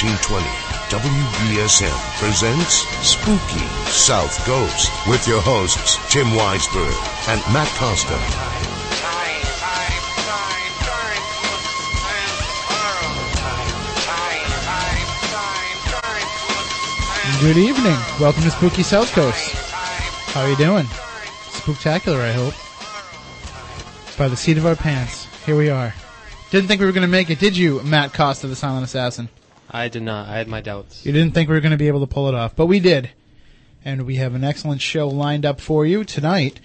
2020 WBSM presents Spooky South Coast with your hosts, Tim Weisberg and Matt Costa. Good evening. Welcome to Spooky South Coast. How are you doing? Spooktacular, I hope. By the seat of our pants, here we are. Didn't think we were going to make it, did you, Matt Costa, the silent assassin? I did not. I had my doubts. You didn't think we were going to be able to pull it off, but we did. And we have an excellent show lined up for you tonight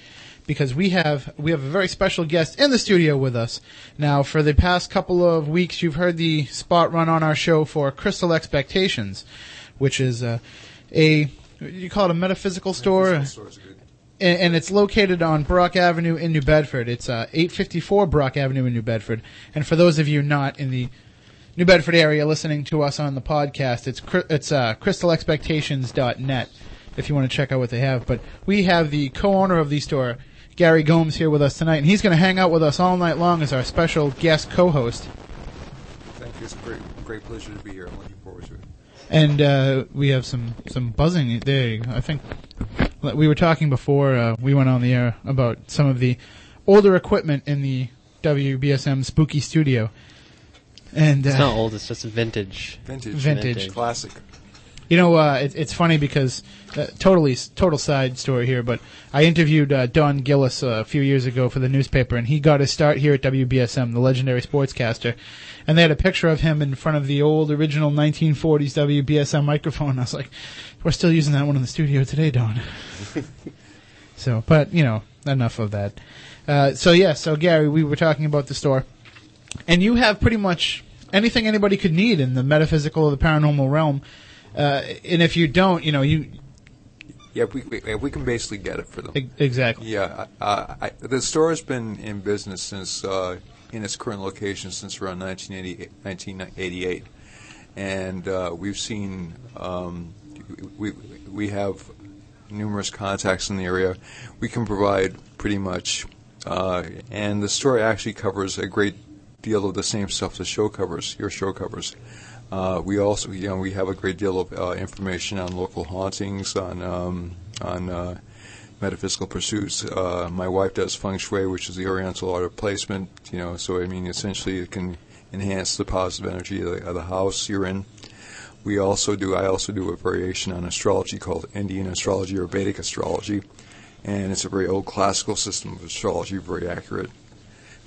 because we have we have a very special guest in the studio with us. Now, for the past couple of weeks, you've heard the spot run on our show for Crystal Expectations, which is uh, a you call it a metaphysical store, and, and it's located on Brock Avenue in New Bedford. It's uh, 854 Brock Avenue in New Bedford. And for those of you not in the New Bedford area listening to us on the podcast, it's it's uh, crystalexpectations.net if you want to check out what they have. But we have the co-owner of the store, Gary Gomes, here with us tonight, and he's going to hang out with us all night long as our special guest co-host. Thank you. It's a great, great pleasure to be here. I'm looking forward to it. And uh, we have some some buzzing there. I think we were talking before uh, we went on the air about some of the older equipment in the WBSM Spooky Studio. And It's uh, not old. It's just vintage. Vintage. Vintage. Classic. You know, uh, it, it's funny because uh, totally total side story here, but I interviewed uh, Don Gillis uh, a few years ago for the newspaper, and he got his start here at WBSM, the legendary sportscaster. And they had a picture of him in front of the old original 1940s WBSM microphone. I was like, "We're still using that one in the studio today, Don." so, but you know, enough of that. Uh, so yeah, so Gary, we were talking about the store, and you have pretty much anything anybody could need in the metaphysical or the paranormal realm. Uh, and if you don't, you know, you Yeah, we, we we can basically get it for them. e- exactly. Yeah, uh, I, the store has been in business since uh, in its current location since around 1980, 1988, and uh, we've seen um, we we have numerous contacts in the area. We can provide pretty much, uh, and the store actually covers a great deal of the same stuff the show covers. Your show covers. Uh, we also, you know, we have a great deal of uh, information on local hauntings, on um, on uh, metaphysical pursuits. Uh, my wife does feng shui, which is the Oriental art of placement. You know, so I mean, essentially, it can enhance the positive energy of the, of the house you're in. We also do. I also do a variation on astrology called Indian astrology or Vedic astrology, and it's a very old classical system of astrology, very accurate.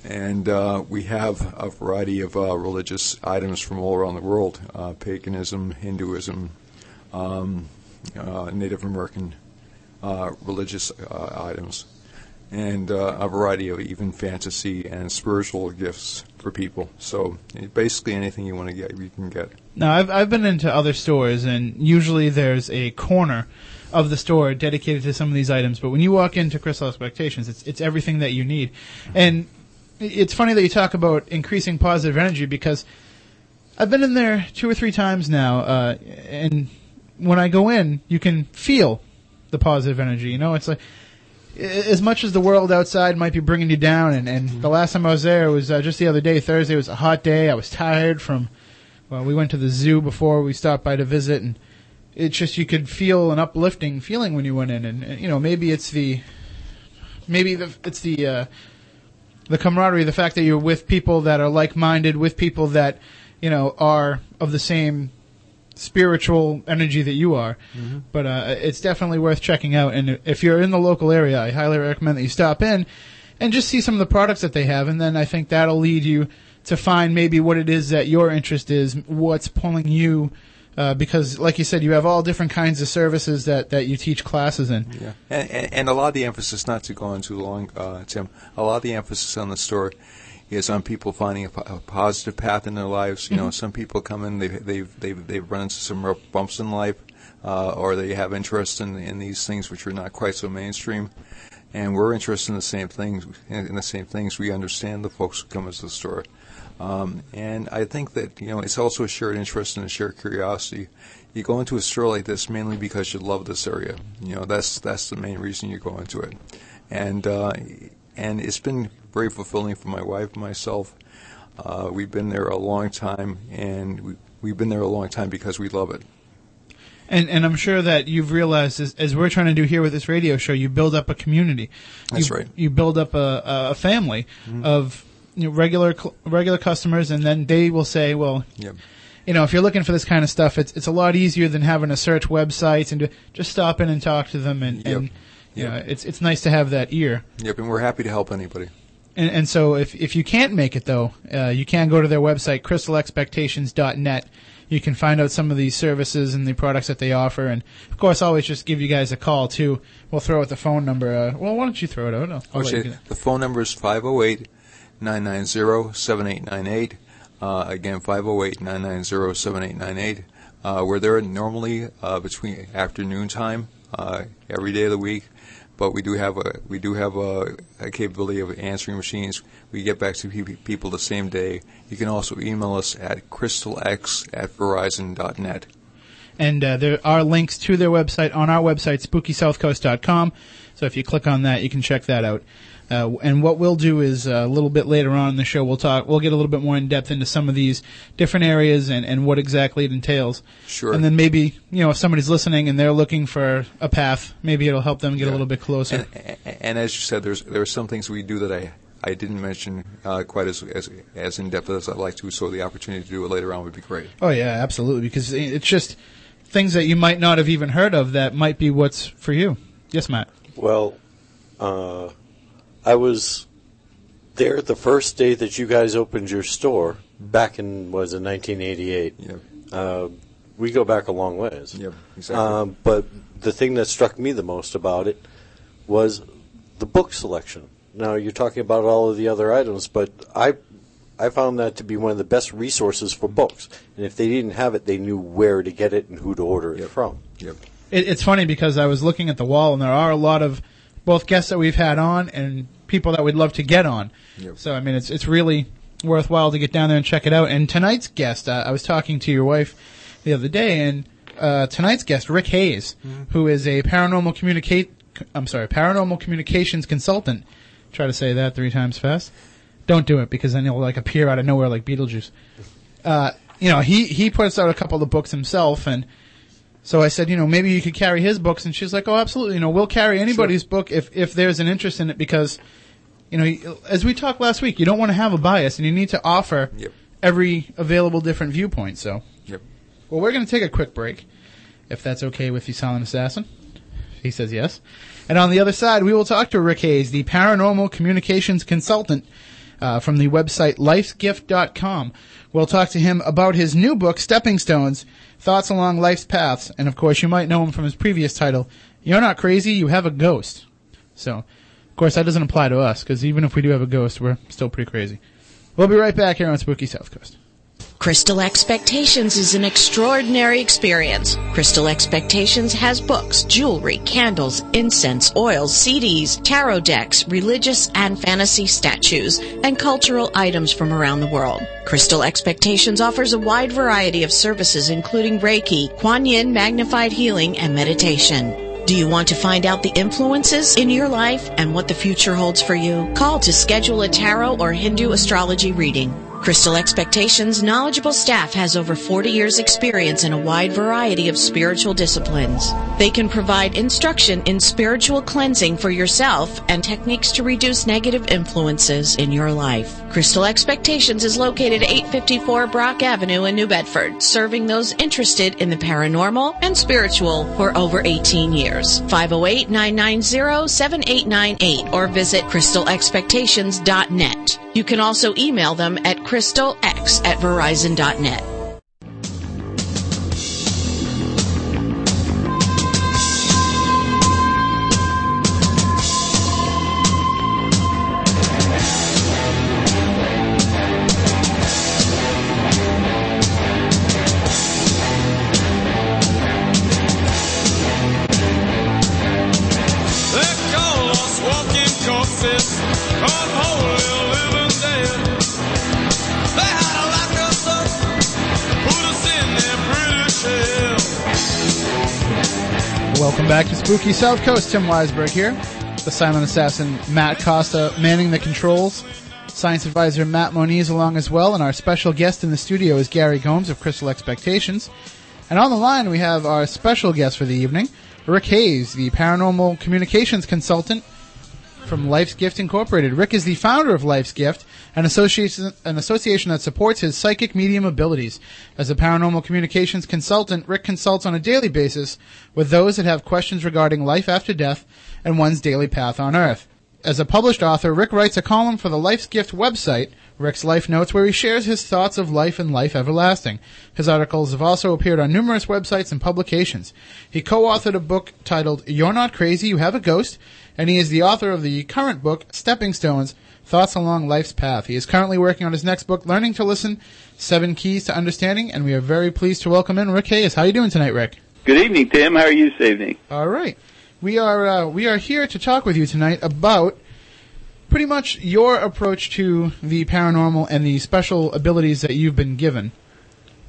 And uh, we have a variety of uh, religious items from all around the world: uh, paganism, Hinduism, um, uh, Native American uh, religious uh, items, and a variety of even fantasy and spiritual gifts for people. So basically, anything you want to get, you can get. Now, I've I've been into other stores, and usually there's a corner of the store dedicated to some of these items. But when you walk into Crystal Expectations, it's it's everything that you need, and it's funny that you talk about increasing positive energy because I've been in there two or three times now, uh, and when I go in, you can feel the positive energy. You know, it's like as much as the world outside might be bringing you down, and, and the last time I was there was uh, just the other day, Thursday. It was a hot day. I was tired from, well, we went to the zoo before we stopped by to visit, and it's just you could feel an uplifting feeling when you went in, and, and you know maybe it's the, maybe the, it's the, uh, the camaraderie, the fact that you're with people that are like-minded, with people that, you know, are of the same spiritual energy that you are. But uh, it's definitely worth checking out. And if you're in the local area, I highly recommend that you stop in and just see some of the products that they have. And then I think that'll lead you to find maybe what it is that your interest is, what's pulling you. Uh, because, like you said, you have all different kinds of services that, that you teach classes in. Yeah, and, and, and a lot of the emphasis, not to go on too long, uh, Tim, a lot of the emphasis on the store is on people finding a, a positive path in their lives. You know, some people come in, they've, they've, they've, they've run into some rough bumps in life, uh, or they have interest in, in these things which are not quite so mainstream. And we're interested in the same things. In in the same things, we understand the folks who come into the store. Um, and I think that you know it's also a shared interest and a shared curiosity. You go into a store like this mainly because you love this area. You know that's that's the main reason you go into it, and uh, and it's been very fulfilling for my wife and myself. Uh, we've been there a long time, and we, we've been there a long time because we love it. And and I'm sure that you've realized as, as we're trying to do here with this radio show, you build up a community. That's you, right. You build up a, a family of you know, regular regular customers, and then they will say, well, Yep. you know, if you're looking for this kind of stuff, it's it's a lot easier than having to search websites and to just stop in and talk to them, and, Yep. and you Yep. know, it's it's nice to have that ear. Yep, and we're happy to help anybody. And, and so if, if you can't make it though, uh, you can go to their website, crystalexpectations.net. You can find out some of these services and the products that they offer. And of course, always just give you guys a call too. We'll throw out the phone number. Uh, well, why don't you throw it out? I'll, I'll let you Okay, the phone number is 508 990 7898. Uh, Again, 508 990 7898. Uh, We're there normally uh, between afternoon time uh, every day of the week, but we do have a we do have a, a capability of answering machines. We get back to pe- people the same day. You can also email us at crystalx at verizon.net. And uh, there are links to their website on our website, spookysouthcoast.com. So if you click on that, you can check that out. Uh, and what we'll do is uh, a little bit later on in the show, we'll talk. We'll get a little bit more in depth into some of these different areas and, and what exactly it entails. Sure. And then maybe you know if somebody's listening and they're looking for a path, maybe it'll help them get a little bit closer. And, and, and as you said, there's there are some things we do that I, I didn't mention uh, quite as, as as in depth as I'd like to. So the opportunity to do it later on would be great. Oh yeah, absolutely. Because it's just things that you might not have even heard of that might be what's for you. Yes, Matt. Well, uh, I was there the first day that you guys opened your store back in was in 1988. Yep. Uh, we go back a long ways. Yep, exactly. Um, but the thing that struck me the most about it was the book selection. Now you're talking about all of the other items, but I I found that to be one of the best resources for books. And if they didn't have it, they knew where to get it and who to order it Yep. from. Yep. It, it's funny because I was looking at the wall and there are a lot of both guests that we've had on and people that we'd love to get on. Yep. So I mean, it's it's really worthwhile to get down there and check it out. And tonight's guest, uh, I was talking to your wife the other day, and uh, tonight's guest, Rick Hayes, who is a paranormal communicate. I'm sorry, paranormal communications consultant. Try to say that three times fast. Don't do it because then he'll like appear out of nowhere like Beetlejuice. Uh, you know, he he puts out a couple of books himself, and so I said, you know, maybe you could carry his books, and she's like, oh, absolutely. You know, we'll carry anybody's book if if there's an interest in it because, you know, as we talked last week, you don't want to have a bias, and you need to offer Yep. every available different viewpoint. So, Yep. well, we're going to take a quick break, if that's okay with you, Silent Assassin. He says yes. And on the other side, we will talk to Rick Hayes, the paranormal communications consultant uh, from the website lifesgift.com. We'll talk to him about his new book, Stepping Stones, Thoughts Along Life's Paths. And of course, you might know him from his previous title, You're Not Crazy, You Have a Ghost. So, of course, that doesn't apply to us, because even if we do have a ghost, we're still pretty crazy. We'll be right back here on Spooky South Coast. Crystal Expectations is an extraordinary experience. Crystal Expectations has books, jewelry, candles, incense, oils, CDs, tarot decks, religious and fantasy statues, and cultural items from around the world. Crystal Expectations offers a wide variety of services including Reiki, Kuan Yin magnified healing, and meditation. Do you want to find out the influences in your life and what the future holds for you? Call to schedule a tarot or Hindu astrology reading. Crystal Expectations knowledgeable staff has over 40 years experience in a wide variety of spiritual disciplines. They can provide instruction in spiritual cleansing for yourself and techniques to reduce negative influences in your life. Crystal Expectations is located at 854 Brock Avenue in New Bedford, serving those interested in the paranormal and spiritual for over 18 years. 508-990-7898 or visit crystalexpectations.net. You can also email them at crystalx at verizon.net. Spooky South Coast. Tim Weisberg here. The silent assassin Matt Costa manning the controls. Science advisor Matt Moniz along as well, and our special guest in the studio is Gary Gomes of Crystal Expectations. And on the line, we have our special guest for the evening, Rick Hayes, the paranormal communications consultant from Life's Gift Incorporated. Rick is the founder of Life's Gift, an association, an association that supports his psychic medium abilities. As a paranormal communications consultant, Rick consults on a daily basis with those that have questions regarding life after death and one's daily path on Earth. As a published author, Rick writes a column for the Life's Gift website, Rick's Life Notes, where he shares his thoughts of life and life everlasting. His articles have also appeared on numerous websites and publications. He co-authored a book titled You're Not Crazy, You Have a Ghost, and he is the author of the current book, Stepping Stones, Thoughts Along Life's Path. He is currently working on his next book, Learning to Listen, Seven Keys to Understanding, and we are very pleased to welcome in Rick Hayes. How are you doing tonight, Rick? Good evening, Tim. How are you this evening? All right. We are uh, we are here to talk with you tonight about pretty much your approach to the paranormal and the special abilities that you've been given.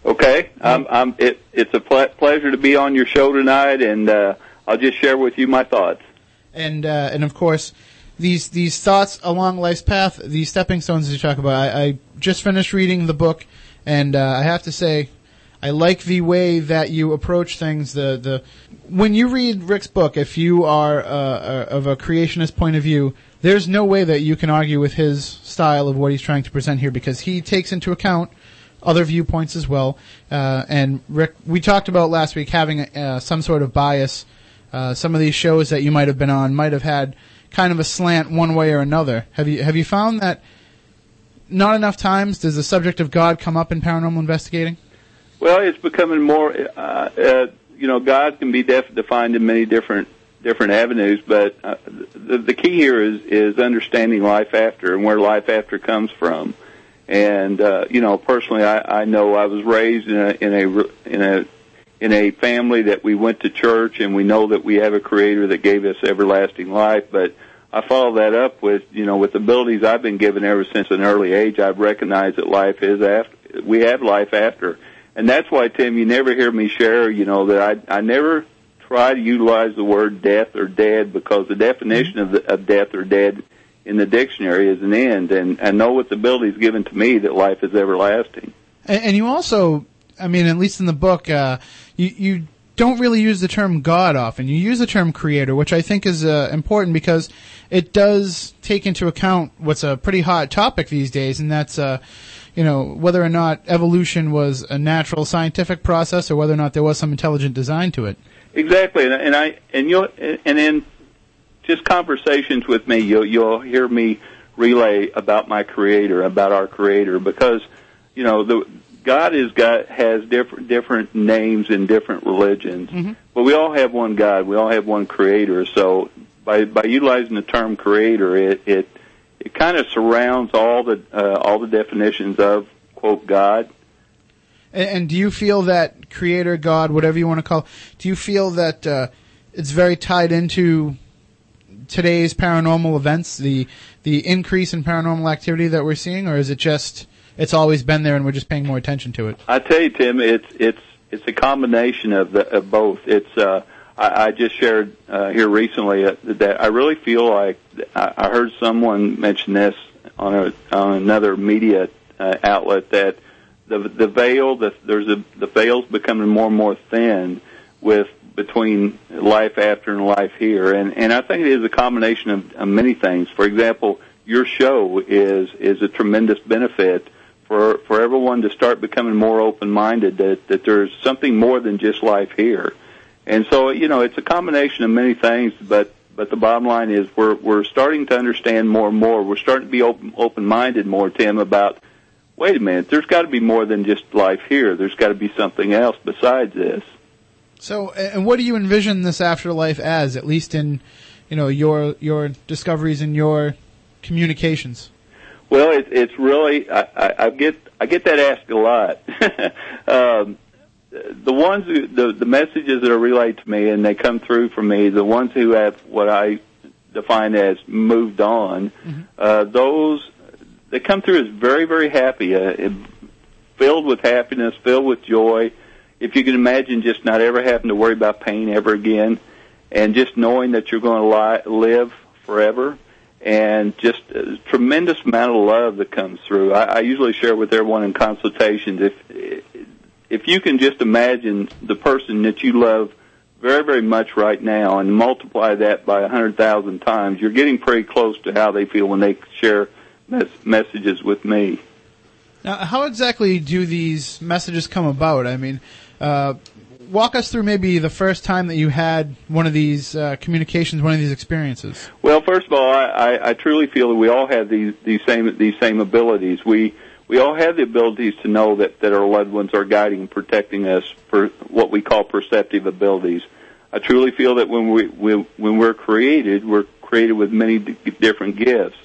Okay. Um, I'm, it, it's a ple- pleasure to be on your show tonight, and uh, I'll just share with you my thoughts. And uh, and of course, these these thoughts along life's path, these stepping stones you talk about. I, I just finished reading the book, and uh, I have to say, I like the way that you approach things. The the when you read Rick's book, if you are uh, uh, of a creationist point of view, there's no way that you can argue with his style of what he's trying to present here because he takes into account other viewpoints as well. Uh, and Rick, we talked about last week having uh, some sort of bias. Uh, some of these shows that you might have been on might have had kind of a slant one way or another. Have you have you found that not enough times does the subject of God come up in paranormal investigating? Well, it's becoming more. Uh, uh, you know, God can be def- defined in many different different avenues, but uh, the, the key here is is understanding life after and where life after comes from. And uh, you know, personally, I, I know I was raised in a in a in a in a family that we went to church, and we know that we have a Creator that gave us everlasting life. But I follow that up with you know with abilities I've been given ever since an early age. I've recognized that life is after we have life after, and that's why Tim, you never hear me share you know that I I never try to utilize the word death or dead because the definition of, the, of death or dead in the dictionary is an end, and I know with the abilities given to me that life is everlasting. And, and you also, I mean, at least in the book, uh, you you don't really use the term God often. You use the term creator, which I think is uh, important because it does take into account what's a pretty hot topic these days, and that's uh, you know whether or not evolution was a natural scientific process or whether or not there was some intelligent design to it. Exactly, and, and I and you and in just conversations with me, you'll you'll hear me relay about my creator, about our creator, because you know the God is got has different different names in different religions, Mhm. but we all have one God. We all have one creator. So by by utilizing the term creator, it it it kind of surrounds all the uh, all the definitions of quote God. And, and do you feel that creator, God, whatever you want to call, do you feel that uh, it's very tied into today's paranormal events, the the increase in paranormal activity that we're seeing, or is it just it's always been there and we're just paying more attention to it? I tell you, Tim, it's it's it's a combination of the of both. It's uh, I, I just shared uh, here recently uh, that I really feel like I, heard someone mention this on a on another media uh, outlet that the the veil the there's a the veil's becoming more and more thin with between life after and life here, and and I think it is a combination of, of many things. For example, your show is is a tremendous benefit for for everyone to start becoming more open minded that that there's something more than just life here, and so you know it's a combination of many things, but. But the bottom line is we're we're starting to understand more and more. We're starting to be open open minded more, Tim, about wait a minute, there's got to be more than just life here. There's got to be something else besides this. So, and what do you envision this afterlife as? At least in, you know, your your discoveries and your communications. Well, it, it's really I, I, I get I get that asked a lot. um, the ones who, the the messages that are relayed to me and they come through from me, the ones who have what I define as moved on, uh, those they come through as very very happy, uh, filled with happiness, filled with joy. If you can imagine, just not ever having to worry about pain ever again, and just knowing that you're going to li- live forever and just a tremendous amount of love that comes through. I, I usually share with everyone in consultations if if you can just imagine the person that you love very very much right now and multiply that by a hundred thousand times, you're getting pretty close to how they feel when they share mes- messages with me. Now, how exactly do these messages come about? I mean, uh, walk us through maybe the first time that you had one of these uh, communications, one of these experiences. Well, first of all, I, I, truly feel that we all have these these same these same abilities. We we all have the abilities to know that that our loved ones are guiding and protecting us for what we call perceptive abilities. I truly feel that when we, we when we're created, we're created with many d- different gifts.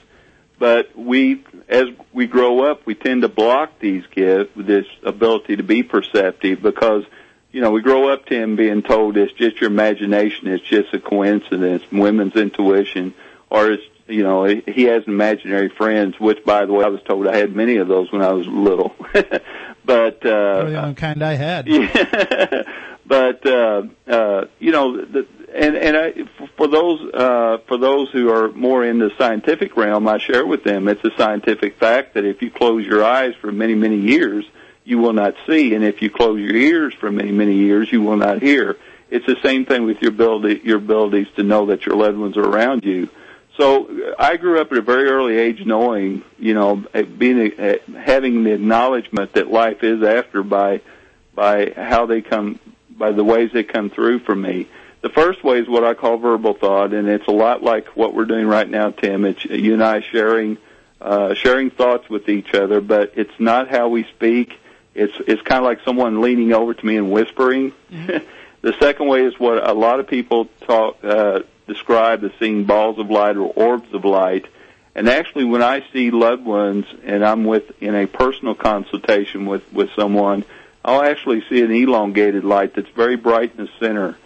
But we, as we grow up, we tend to block these gifts, this ability to be perceptive, because you know we grow up to him being told it's just your imagination, it's just a coincidence, women's intuition, or it's you know he has imaginary friends. Which, by the way, I was told I had many of those when I was little. but uh, Or the only kind I had. yeah. but uh, uh, you know, the, and and I, for those uh, for those who are more in the scientific realm, I share with them it's a scientific fact that if you close your eyes for many many years, you will not see, and if you close your ears for many many years, you will not hear. It's the same thing with your ability your abilities to know that your loved ones are around you. So uh, I grew up at a very early age knowing, you know, eh, being eh, having the acknowledgement that life is after by by how they come by the ways they come through for me. The first way is what I call verbal thought, and it's a lot like what we're doing right now, Tim. It's you and I sharing uh, sharing thoughts with each other, but it's not how we speak. It's it's kind of like someone leaning over to me and whispering. the second way is what a lot of people talk uh, describe as seeing balls of light or orbs of light. And actually, when I see loved ones and I'm with in a personal consultation with with someone, I'll actually see an elongated light that's very bright in the center.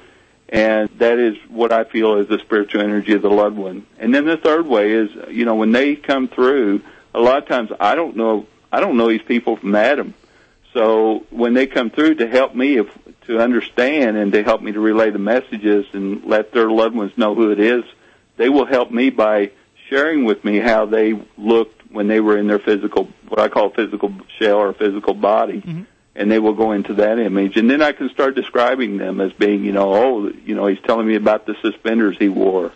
And that is what I feel is the spiritual energy of the loved one. And then the third way is, you know, when they come through, a lot of times I don't know, I don't know these people from Adam. So when they come through to help me if, to understand and to help me to relay the messages and let their loved ones know who it is, they will help me by sharing with me how they looked when they were in their physical, what I call physical shell or physical body. Mm-hmm. And they will go into that image, and then I can start describing them as being, you know, oh, you know, he's telling me about the suspenders he wore,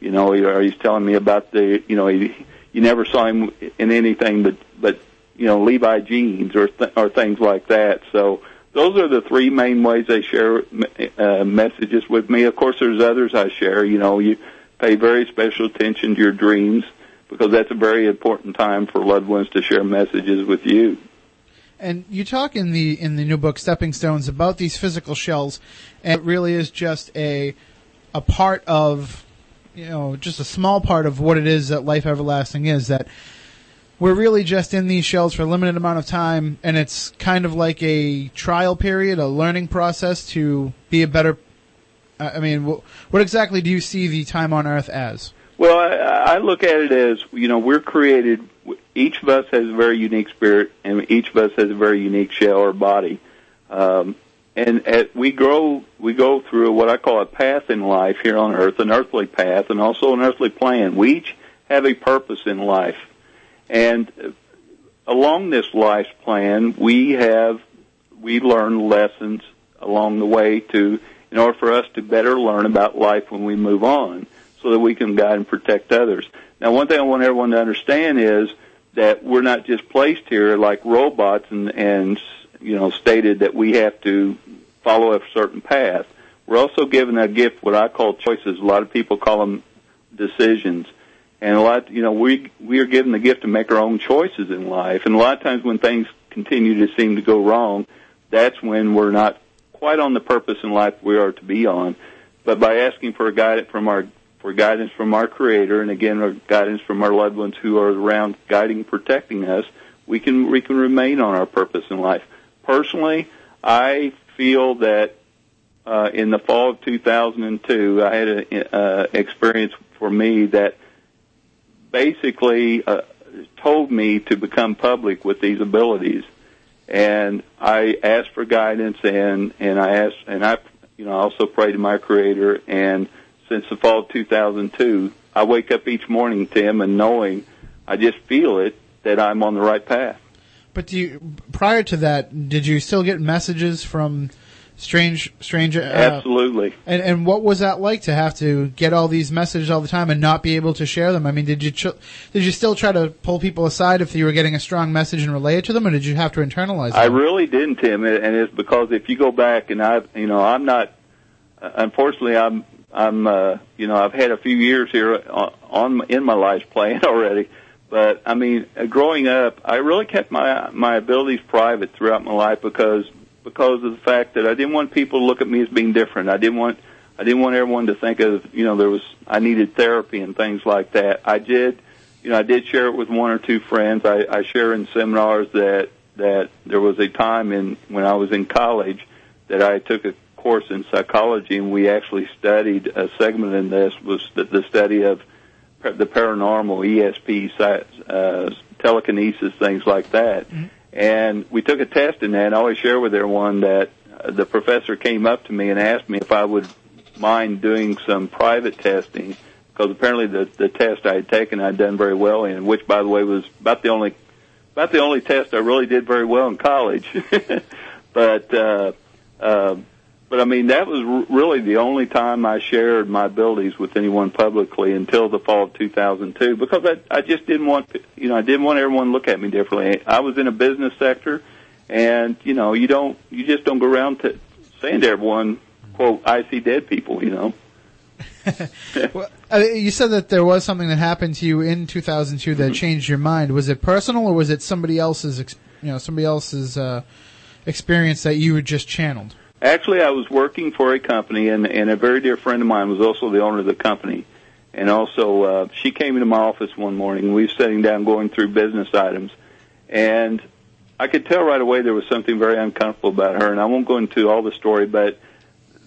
you know, or he's telling me about the, you know, he, you never saw him in anything but, but, you know, Levi jeans or th- or things like that. So those are the three main ways they share uh, messages with me. Of course, there's others I share. You know, you pay very special attention to your dreams because that's a very important time for loved ones to share messages with you. And you talk in the in the new book Stepping Stones about these physical shells, and it really is just a a part of you know just a small part of what it is that life everlasting is that we're really just in these shells for a limited amount of time and it's kind of like a trial period a learning process to be a better i mean what exactly do you see the time on earth as Well, I, I look at it as you know we're created. Each of us has a very unique spirit, and each of us has a very unique shell or body. Um, and as we grow, we go through what I call a path in life here on Earth, an earthly path, and also an earthly plan. We each have a purpose in life, and along this life plan, we have we learn lessons along the way to in order for us to better learn about life when we move on so that we can guide and protect others. Now, one thing I want everyone to understand is that we're not just placed here like robots and, and you know, stated that we have to follow a certain path. We're also given a gift, what I call choices. A lot of people call them decisions. And a lot, you know, we, we are given the gift to make our own choices in life. And a lot of times when things continue to seem to go wrong, that's when we're not quite on the purpose in life we are to be on. But by asking for a guidance from our for guidance from our Creator, and again, our guidance from our loved ones who are around guiding, protecting us, we can we can remain on our purpose in life. Personally, I feel that uh, in the fall of 2002, I had an uh, experience for me that basically uh, told me to become public with these abilities, and I asked for guidance, and and I asked, and I, you know, I also prayed to my Creator, and since the fall of 2002, I wake up each morning, Tim, and knowing I just feel it that I'm on the right path. But do you, prior to that, did you still get messages from strange, strange? Uh, Absolutely. And and what was that like to have to get all these messages all the time and not be able to share them? I mean, did you ch- did you still try to pull people aside if you were getting a strong message and relay it to them, or did you have to internalize it? I really didn't, Tim, and it's because if you go back and I've, you know, I'm not. uh, Unfortunately, I'm, I'm, uh, you know, I've had a few years here on, on in my life playing already, but I mean, uh, growing up, I really kept my my abilities private throughout my life because because of the fact that I didn't want people to look at me as being different. I didn't want I didn't want everyone to think of, you know, there was I needed therapy and things like that. I did, you know, I did share it with one or two friends. I, I share in seminars that that there was a time in when I was in college that I took a course in psychology and we actually studied a segment in this was the, the study of the paranormal, ESP, uh, telekinesis, things like that. And we took a test in that. And I always share with everyone that uh, the professor came up to me and asked me if I would mind doing some private testing because apparently the the test I had taken I'd done very well in, which by the way was about the only about the only test I really did very well in college. but uh, uh, but I mean that was r- really the only time I shared my abilities with anyone publicly until the fall of 2002 because I I just didn't want you know I didn't want everyone to look at me differently. I was in a business sector, and you know you don't you just don't go around to saying to everyone quote I see dead people you know. Well, uh, you said that there was something that happened to you in 2002 that changed your mind. Was it personal, or was it somebody else's, ex- you know, somebody else's uh, experience that you had just channeled? Actually, I was working for a company, and, and a very dear friend of mine was also the owner of the company. And also, uh, she came into my office one morning. We were sitting down going through business items, and I could tell right away there was something very uncomfortable about her. And I won't go into all the story, but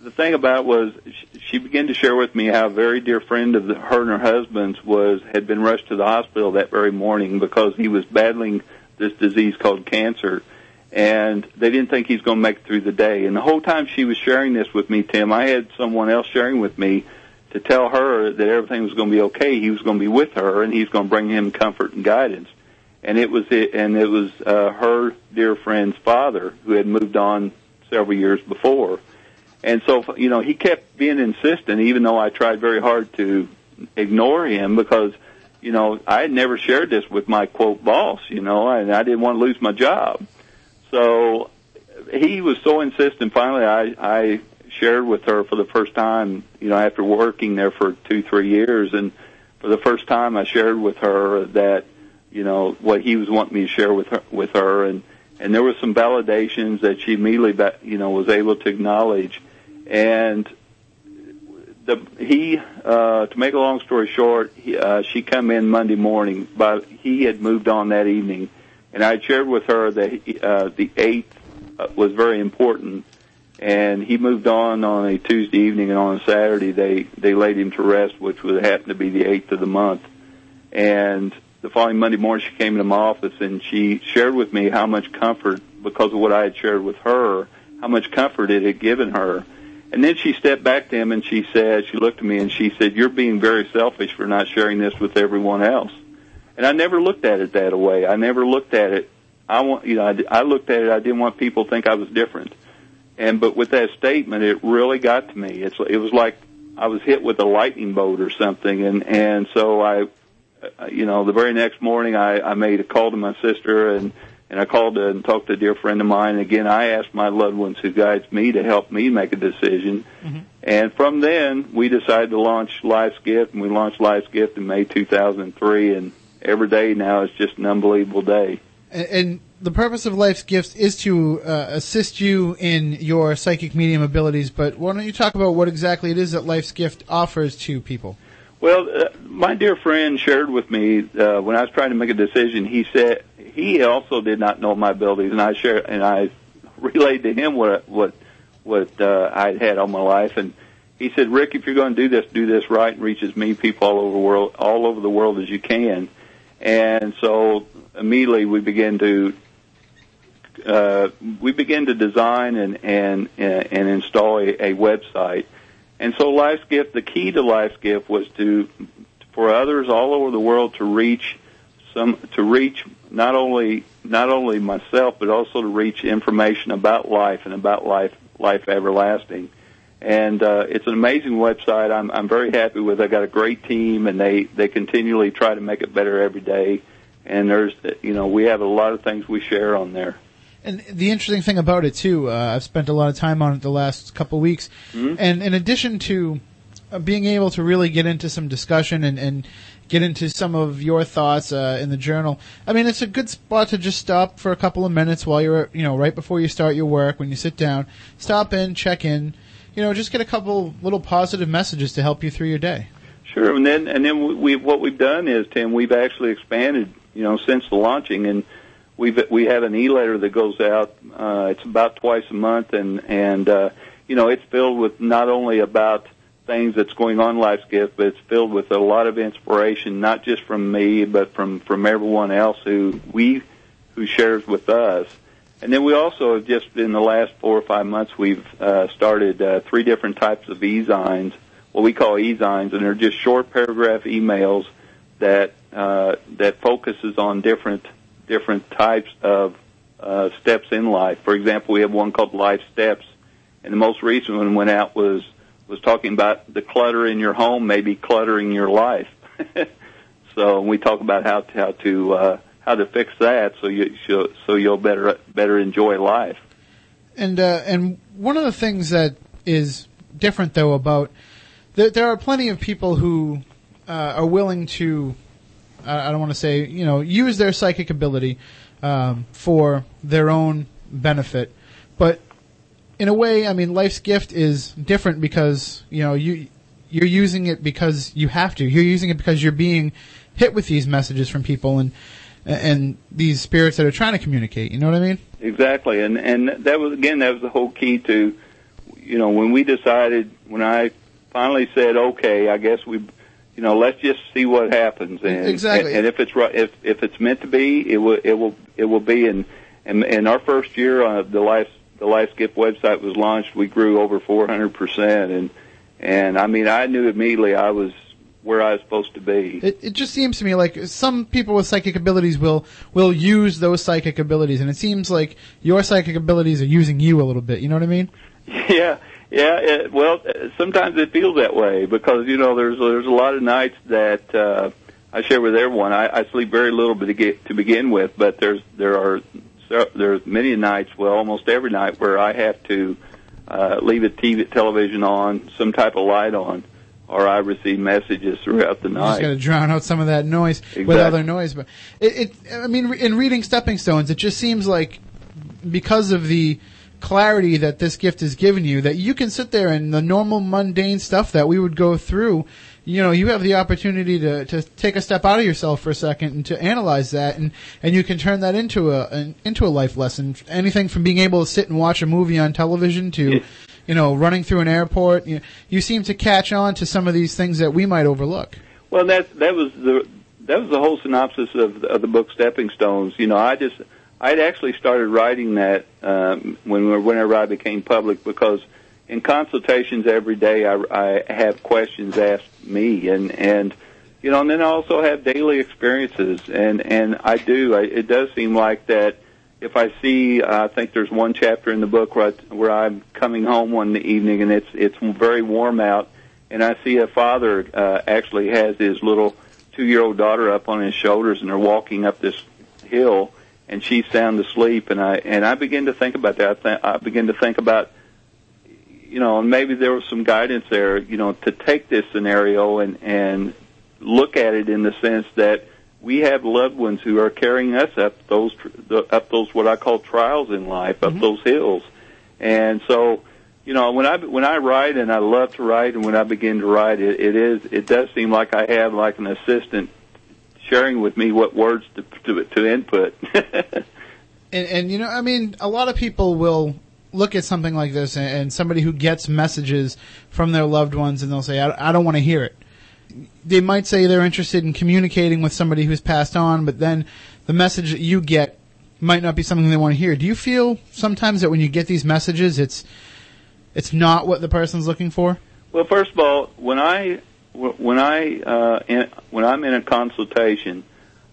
the thing about was she began to share with me how a very dear friend of the, her and her husband's was had been rushed to the hospital that very morning because he was battling this disease called cancer and they didn't think he's going to make it through the day. And the whole time she was sharing this with me, Tim, I had someone else sharing with me to tell her that everything was going to be okay. He was going to be with her, and he's going to bring him comfort and guidance. And it was it, and it was uh, her dear friend's father who had moved on several years before. And so, you know, he kept being insistent, even though I tried very hard to ignore him because, you know, I had never shared this with my quote boss, you know, and I didn't want to lose my job. So he was so insistent. Finally, I, I shared with her for the first time, you know, after working there for two, three years, and for the first time, I shared with her that, you know, what he was wanting me to share with her, with her, and and there were some validations that she immediately, you know, was able to acknowledge, and the he uh to make a long story short he, uh she come in monday morning but he had moved on that evening and i shared with her that uh the eighth uh, was very important. And he moved on on a tuesday evening and on a saturday they they laid him to rest which would happen to be the eighth of the month. And the following monday morning she came into my office and she shared with me how much comfort because of what i had shared with her how much comfort it had given her. And then she stepped back to him and she said, she looked at me and she said, you're being very selfish for not sharing this with everyone else. And I never looked at it that way. I never looked at it. I want, you know, I, I looked at it. I didn't want people to think I was different. And, but with that statement, it really got to me. It's, it was like I was hit with a lightning bolt or something. And, and so I, uh, you know, the very next morning I, I made a call to my sister and, and I called and talked to a dear friend of mine. And again, I asked my loved ones who guides me to help me make a decision. And from then, we decided to launch Life's Gift, and we launched Life's Gift in May 2003. And every day now is just an unbelievable day. And, and the purpose of Life's Gifts is to uh, assist you in your psychic medium abilities. But why don't you talk about what exactly it is that Life's Gift offers to people? Well, uh, my dear friend shared with me uh, when I was trying to make a decision. He said he also did not know my abilities, and I shared and I relayed to him what what what uh, I'd had all my life, and he said, "Rick, if you're going to do this, do this right and reach as many people all over the world, all over the world as you can." And so immediately we begin to uh, we began to design and and and install a, a website. And so Life's Gift, the key to Life's Gift was to for others all over the world to reach some to reach not only not only myself but also to reach information about life and about life life everlasting. And uh, it's an amazing website. I'm I'm very happy with. it. I've got a great team, and they they continually try to make it better every day. And there's you know we have a lot of things we share on there. And the interesting thing about it too, uh, I've spent a lot of time on it the last couple of weeks, and in addition to uh, being able to really get into some discussion and, and get into some of your thoughts uh, in the journal, I mean, it's a good spot to just stop for a couple of minutes while you're, you know, right before you start your work, when you sit down, stop in, check in, you know, just get a couple little positive messages to help you through your day. Sure, and then and then we what we've done is Tim, we've actually expanded, you know, since the launching, and we've we have an e-letter that goes out. Uh, it's about twice a month, and and uh, you know, it's filled with not only about things that's going on Life's Gift, but it's filled with a lot of inspiration, not just from me, but from from everyone else who we who shares with us. And then we also have just in the last four or five months we've uh, started uh, three different types of e-zines, what we call e-zines, and they're just short paragraph emails that uh, that focuses on different different types of uh, steps in life. For example, we have one called Life Steps, and the most recent one went out was was talking about the clutter in your home, maybe cluttering your life. so we talk about how to, how to uh, how to fix that so you so you'll better better enjoy life. And uh, and one of the things that is different though about there, there are plenty of people who uh, are willing to I I don't want to say you know use their psychic ability um, for their own benefit, but in a way, I mean, life's gift is different because you know you you're using it because you have to. You're using it because you're being hit with these messages from people and and these spirits that are trying to communicate. You know what I mean? Exactly, and and that was again that was the whole key to, you know, when we decided when I finally said, okay, I guess we, you know, let's just see what happens, and Exactly. and, and if it's right, if if it's meant to be, it will it will it will be, and and in our first year uh, the life the Life Gift website was launched, we grew over four hundred percent, and and I mean I knew immediately I was where I was supposed to be. It, it just seems to me like some people with psychic abilities will will use those psychic abilities, and it seems like your psychic abilities are using you a little bit. You know what I mean? Yeah, yeah. It, well, uh, sometimes it feels that way because you know there's there's a lot of nights that uh, I share with everyone. I, I sleep very little to get to begin with, but there's there are there's many nights, well, almost every night, where I have to uh, leave a TV television on, some type of light on, or I receive messages throughout the You just going to drown out some of that noise with other noise. But it, it, I mean, in reading Stepping Stones, it just seems like because of the clarity that this gift has given you, that you can sit there and the normal mundane stuff that we would go through. You know, you have the opportunity to, to take a step out of yourself for a second and to analyze that, and, and you can turn that into a an, into a life lesson. Anything from being able to sit and watch a movie on television to, you know, running through an airport. You, you seem to catch on to some of these things that we might overlook. Well, that that was the that was the whole synopsis of, of the book Stepping Stones. You know, I just I'd actually started writing that um, when whenever I became public because in consultations every day I, I have questions asked me and and you know and then I also have daily experiences and and I do I, it does seem like that if I see I think there's one chapter in the book where I, where I'm coming home one evening and it's it's very warm out. And I see a father uh, actually has his little two year old daughter up on his shoulders and they're walking up this hill and she's sound asleep. And I and I begin to think about that. I, th- I begin to think about you know and maybe there was some guidance there you know to take this scenario and and look at it in the sense that we have loved ones who are carrying us up those up those what I call trials in life up mm-hmm. those hills. And so you know when I when I write and I love to write and when I begin to write it, it is it does seem like I have like an assistant sharing with me what words to to, to input. And, and you know, I mean, a lot of people will look at something like this, and, and somebody who gets messages from their loved ones, and they'll say, "I, I don't want to hear it." They might say they're interested in communicating with somebody who's passed on, but then the message that you get might not be something they want to hear. Do you feel sometimes that when you get these messages, it's it's not what the person's looking for? Well, first of all, when I when I uh, in, when I'm in a consultation,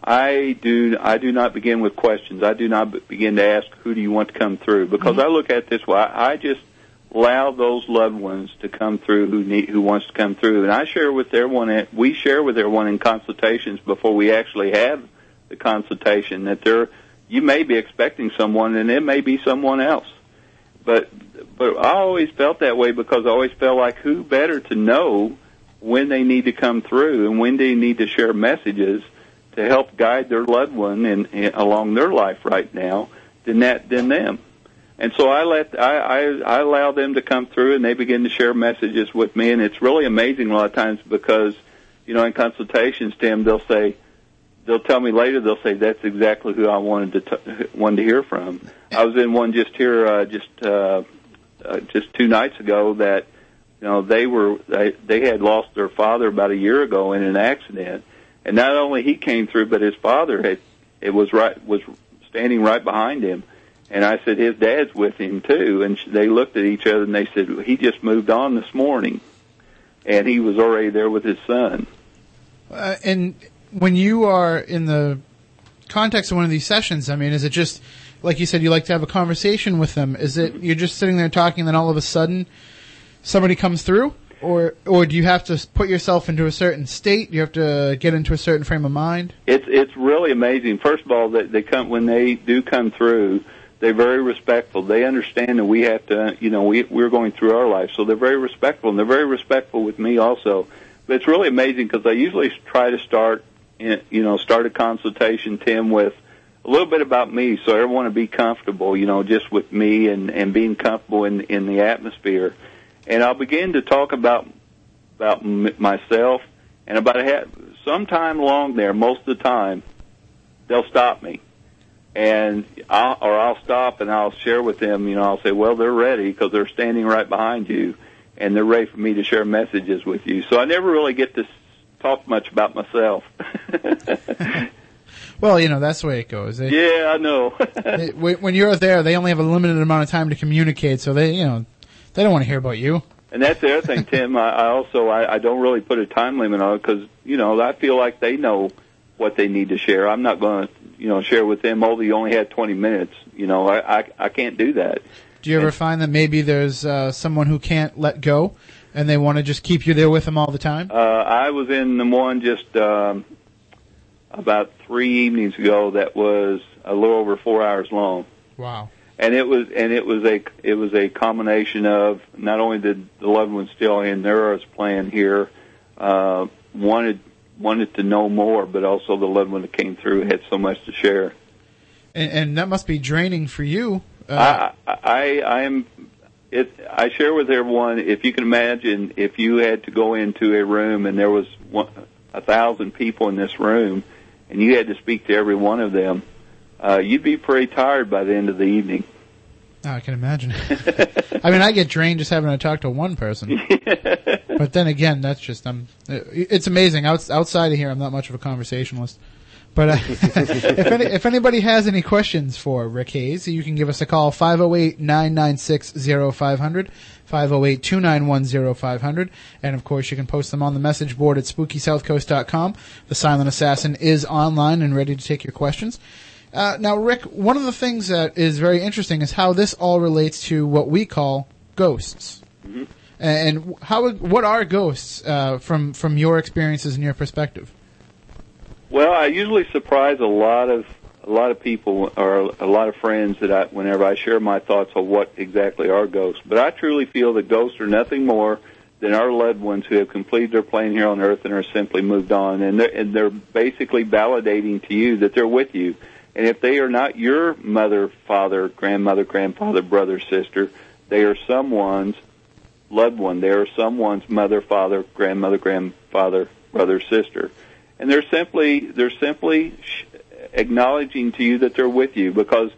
I do I do not begin with questions. I do not begin to ask who do you want to come through because I look at this way. I, I just allow those loved ones to come through who need who wants to come through, and I share with everyone. We share with everyone in consultations before we actually have the consultation that there you may be expecting someone and it may be someone else. But but I always felt that way because I always felt like who better to know when they need to come through and when they need to share messages to help guide their loved one in along their life right now than that than them. And so I let I, I I allow them to come through and they begin to share messages with me and it's really amazing a lot of times because you know in consultations Tim they'll say they'll tell me later they'll say that's exactly who I wanted to t- wanted to hear from. I was in one just here uh, just uh, uh, just two nights ago that you know they were they they had lost their father about a year ago in an accident, and not only he came through, but his father had it was right was standing right behind him. And I said his dad's with him too, and they looked at each other and they said he just moved on this morning, and he was already there with his son. Uh, and when you are in the context of one of these sessions, I mean, is it just like you said, you like to have a conversation with them? Is it you're just sitting there talking, and then all of a sudden somebody comes through, or or do you have to put yourself into a certain state? You have to get into a certain frame of mind. It's it's really amazing. First of all, that they come when they do come through, they're very respectful. They understand that we have to, you know, we we're going through our life, so they're very respectful, and they're very respectful with me also. But it's really amazing because I usually try to start, in, you know, start a consultation, Tim, with a little bit about me, so everyone to be comfortable, you know, just with me and and being comfortable in in the atmosphere, and I'll begin to talk about about m- myself and about a half, sometime along there, most of the time, they'll stop me, and I'll, or I'll stop and I'll share with them. You know, I'll say, "Well, they're ready because they're standing right behind you, and they're ready for me to share messages with you." So I never really get to s- talk much about myself. Well, you know that's the way it goes. They- yeah, I know. they- when you're there, they only have a limited amount of time to communicate, so they you know they don't want to hear about you. And that's the other thing, Tim. I, I also I, I don't really put a time limit on it because you know I feel like they know what they need to share. I'm not going to you know share with them. Oh, you only had 20 minutes. You know I I, I can't do that. Do you ever find that maybe there's uh, someone who can't let go, and they want to just keep you there with them all the time? Uh, I was in the one just um, about three evenings ago that was a little over four hours long. Wow. and it was and it was a it was a combination of not only did the loved one still in their plan here uh, wanted wanted to know more, but also the loved one that came through had so much to share. And, and that must be draining for you. Uh, I I I am. It, I share with everyone. If you can imagine, if you had to go into a room and there was one, a thousand people in this room, and you had to speak to every one of them, uh, you'd be pretty tired by the end of the evening. oh, I can imagine. I mean, I get drained just having to talk to one person. but then again, that's just I'm. It's amazing. Outs, outside of here, I'm not much of a conversationalist. But uh, if any, if anybody has any questions for Rick Hayes, you can give us a call 508-996-0500, 508-291-0500, and of course you can post them on the message board at spookysouthcoast.com. The Silent Assassin is online and ready to take your questions. Uh, now, Rick, one of the things that is very interesting is how this all relates to what we call ghosts. And how what are ghosts uh, from from your experiences and your perspective? Well, I usually surprise a lot of a lot of people or a lot of friends that I whenever I share my thoughts on what exactly are ghosts. But I truly feel that ghosts are nothing more than our loved ones who have completed their plan here on earth and are simply moved on, and they're, and they're basically validating to you that they're with you. And if they are not your mother, father, grandmother, grandfather, brother, sister, they are someone's loved one. They are someone's mother, father, grandmother, grandfather, brother, sister, and they're simply they're simply sh- acknowledging to you that they're with you. Because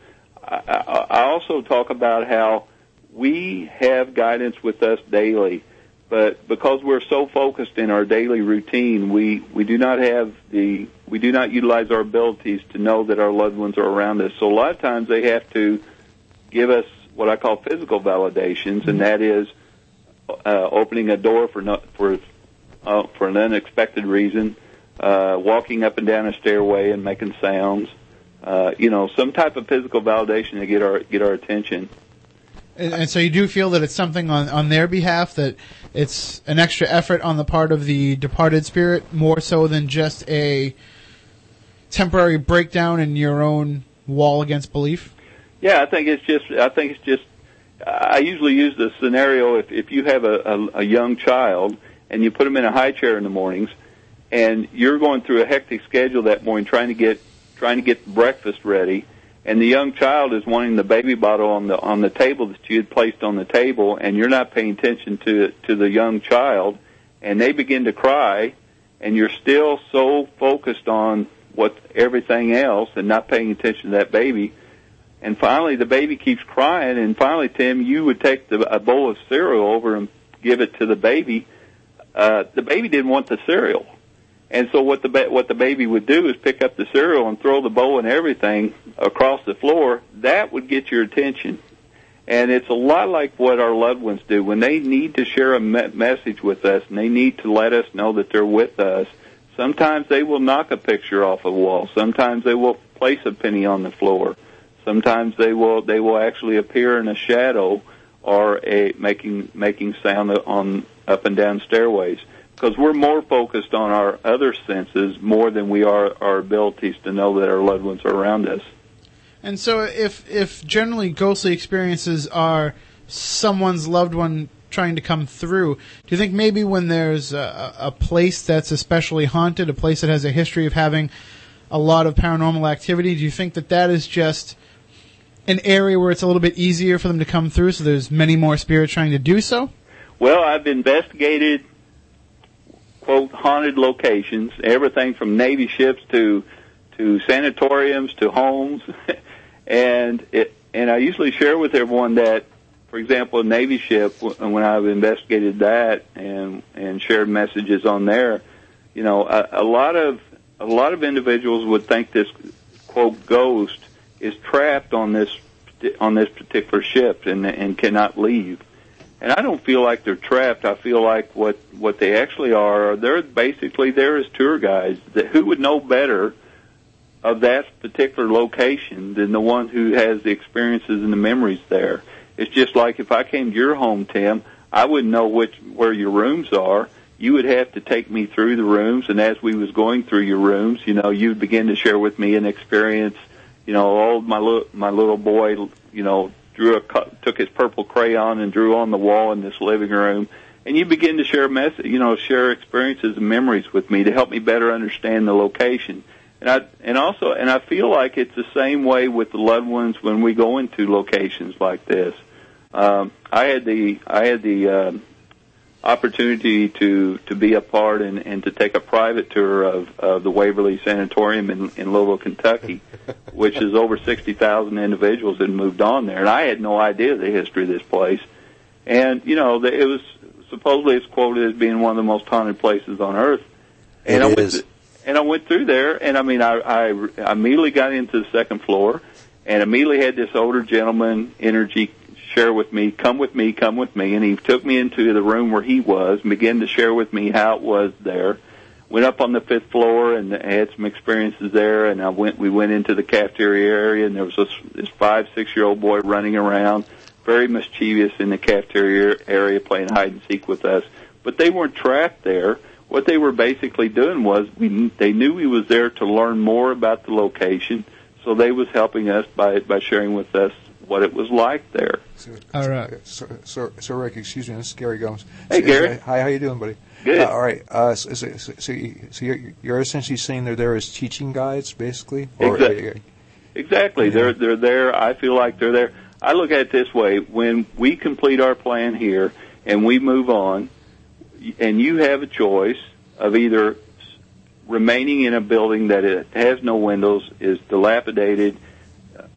I, I, I also talk about how we have guidance with us daily, but because we're so focused in our daily routine, we we do not have the we do not utilize our abilities to know that our loved ones are around us. So a lot of times they have to give us what I call physical validations, and mm-hmm. that is uh, opening a door for no, for uh, for an unexpected reason, uh, walking up and down a stairway and making sounds. Uh, you know, some type of physical validation to get our get our attention. And, and so you do feel that it's something on, on their behalf that it's an extra effort on the part of the departed spirit more so than just a temporary breakdown in your own wall against belief. Yeah, I think it's just. I think it's just. I usually use the scenario if if you have a, a, a young child and you put them in a high chair in the mornings, and you're going through a hectic schedule that morning trying to get trying to get breakfast ready, and the young child is wanting the baby bottle on the on the table that you had placed on the table, and you're not paying attention to to the young child, and they begin to cry, and you're still so focused on what everything else and not paying attention to that baby. And finally, the baby keeps crying, and finally, Tim, you would take the, a bowl of cereal over and give it to the baby. Uh, the baby didn't want the cereal, and so what the ba- what the baby would do is pick up the cereal and throw the bowl and everything across the floor. That would get your attention, and it's a lot like what our loved ones do when they need to share a me- message with us and they need to let us know that they're with us. Sometimes they will knock a picture off a wall. Sometimes they will place a penny on the floor. Sometimes they will they will actually appear in a shadow or a making making sound on up and down stairways because we're more focused on our other senses more than we are our abilities to know that our loved ones are around us. And so, if if generally ghostly experiences are someone's loved one trying to come through, do you think maybe when there's a, a place that's especially haunted, a place that has a history of having a lot of paranormal activity, do you think that that is just an area where it's a little bit easier for them to come through, so there's many more spirits trying to do so? Well, I've investigated quote haunted locations, everything from navy ships to to sanatoriums to homes, and it and I usually share with everyone that, for example, a navy ship when I've investigated that and and shared messages on there, you know, a, a lot of a lot of individuals would think this quote ghost is trapped on this on this particular ship and and cannot leave. And I don't feel like they're trapped. I feel like what what they actually are, they're basically there as tour guides. That who would know better of that particular location than the one who has the experiences and the memories there. It's just like if I came to your home, Tim, I wouldn't know which where your rooms are. You would have to take me through the rooms, and as we was going through your rooms, you know, you'd begin to share with me an experience. You know, old my little my little boy, you know, drew a took his purple crayon and drew on the wall in this living room, and you begin to share mess, you know, share experiences and memories with me to help me better understand the location. And I and also and I feel like it's the same way with the loved ones when we go into locations like this. Um, I had the I had the um, opportunity to to be a part and, and to take a private tour of, of the Waverly Sanatorium in, in Louisville, Kentucky, which is over sixty thousand individuals that moved on there, and I had no idea the history of this place. And you know, the, it was supposedly it's quoted as being one of the most haunted places on earth. And It I went is. to- and I went through there, and I mean, I, I I immediately got into the second floor, and immediately had this older gentleman energy share with me, come with me, come with me, and he took me into the room where he was, and began to share with me how it was there. Went up on the fifth floor and had some experiences there, and I went. We went into the cafeteria area, and there was this, this five, six year old boy running around, very mischievous in the cafeteria area, playing hide and seek with us. But they weren't trapped there what they were basically doing was we they knew he was there to learn more about the location, so they was helping us by by sharing with us what it was like there. So, All right. So, so, so Rick, excuse me, this is Gary Gomes. Hey, Gary. Hi, how you doing, buddy? Good. Uh, all right. Uh, so, so, so, so, you, so you're, you're essentially saying they're there as teaching guides, basically? Or- Exactly. Exactly. They're they're there. I feel like they're there. I look at it this way: when we complete our plan here and we move on, and you have a choice of either remaining in a building that it has no windows, is dilapidated,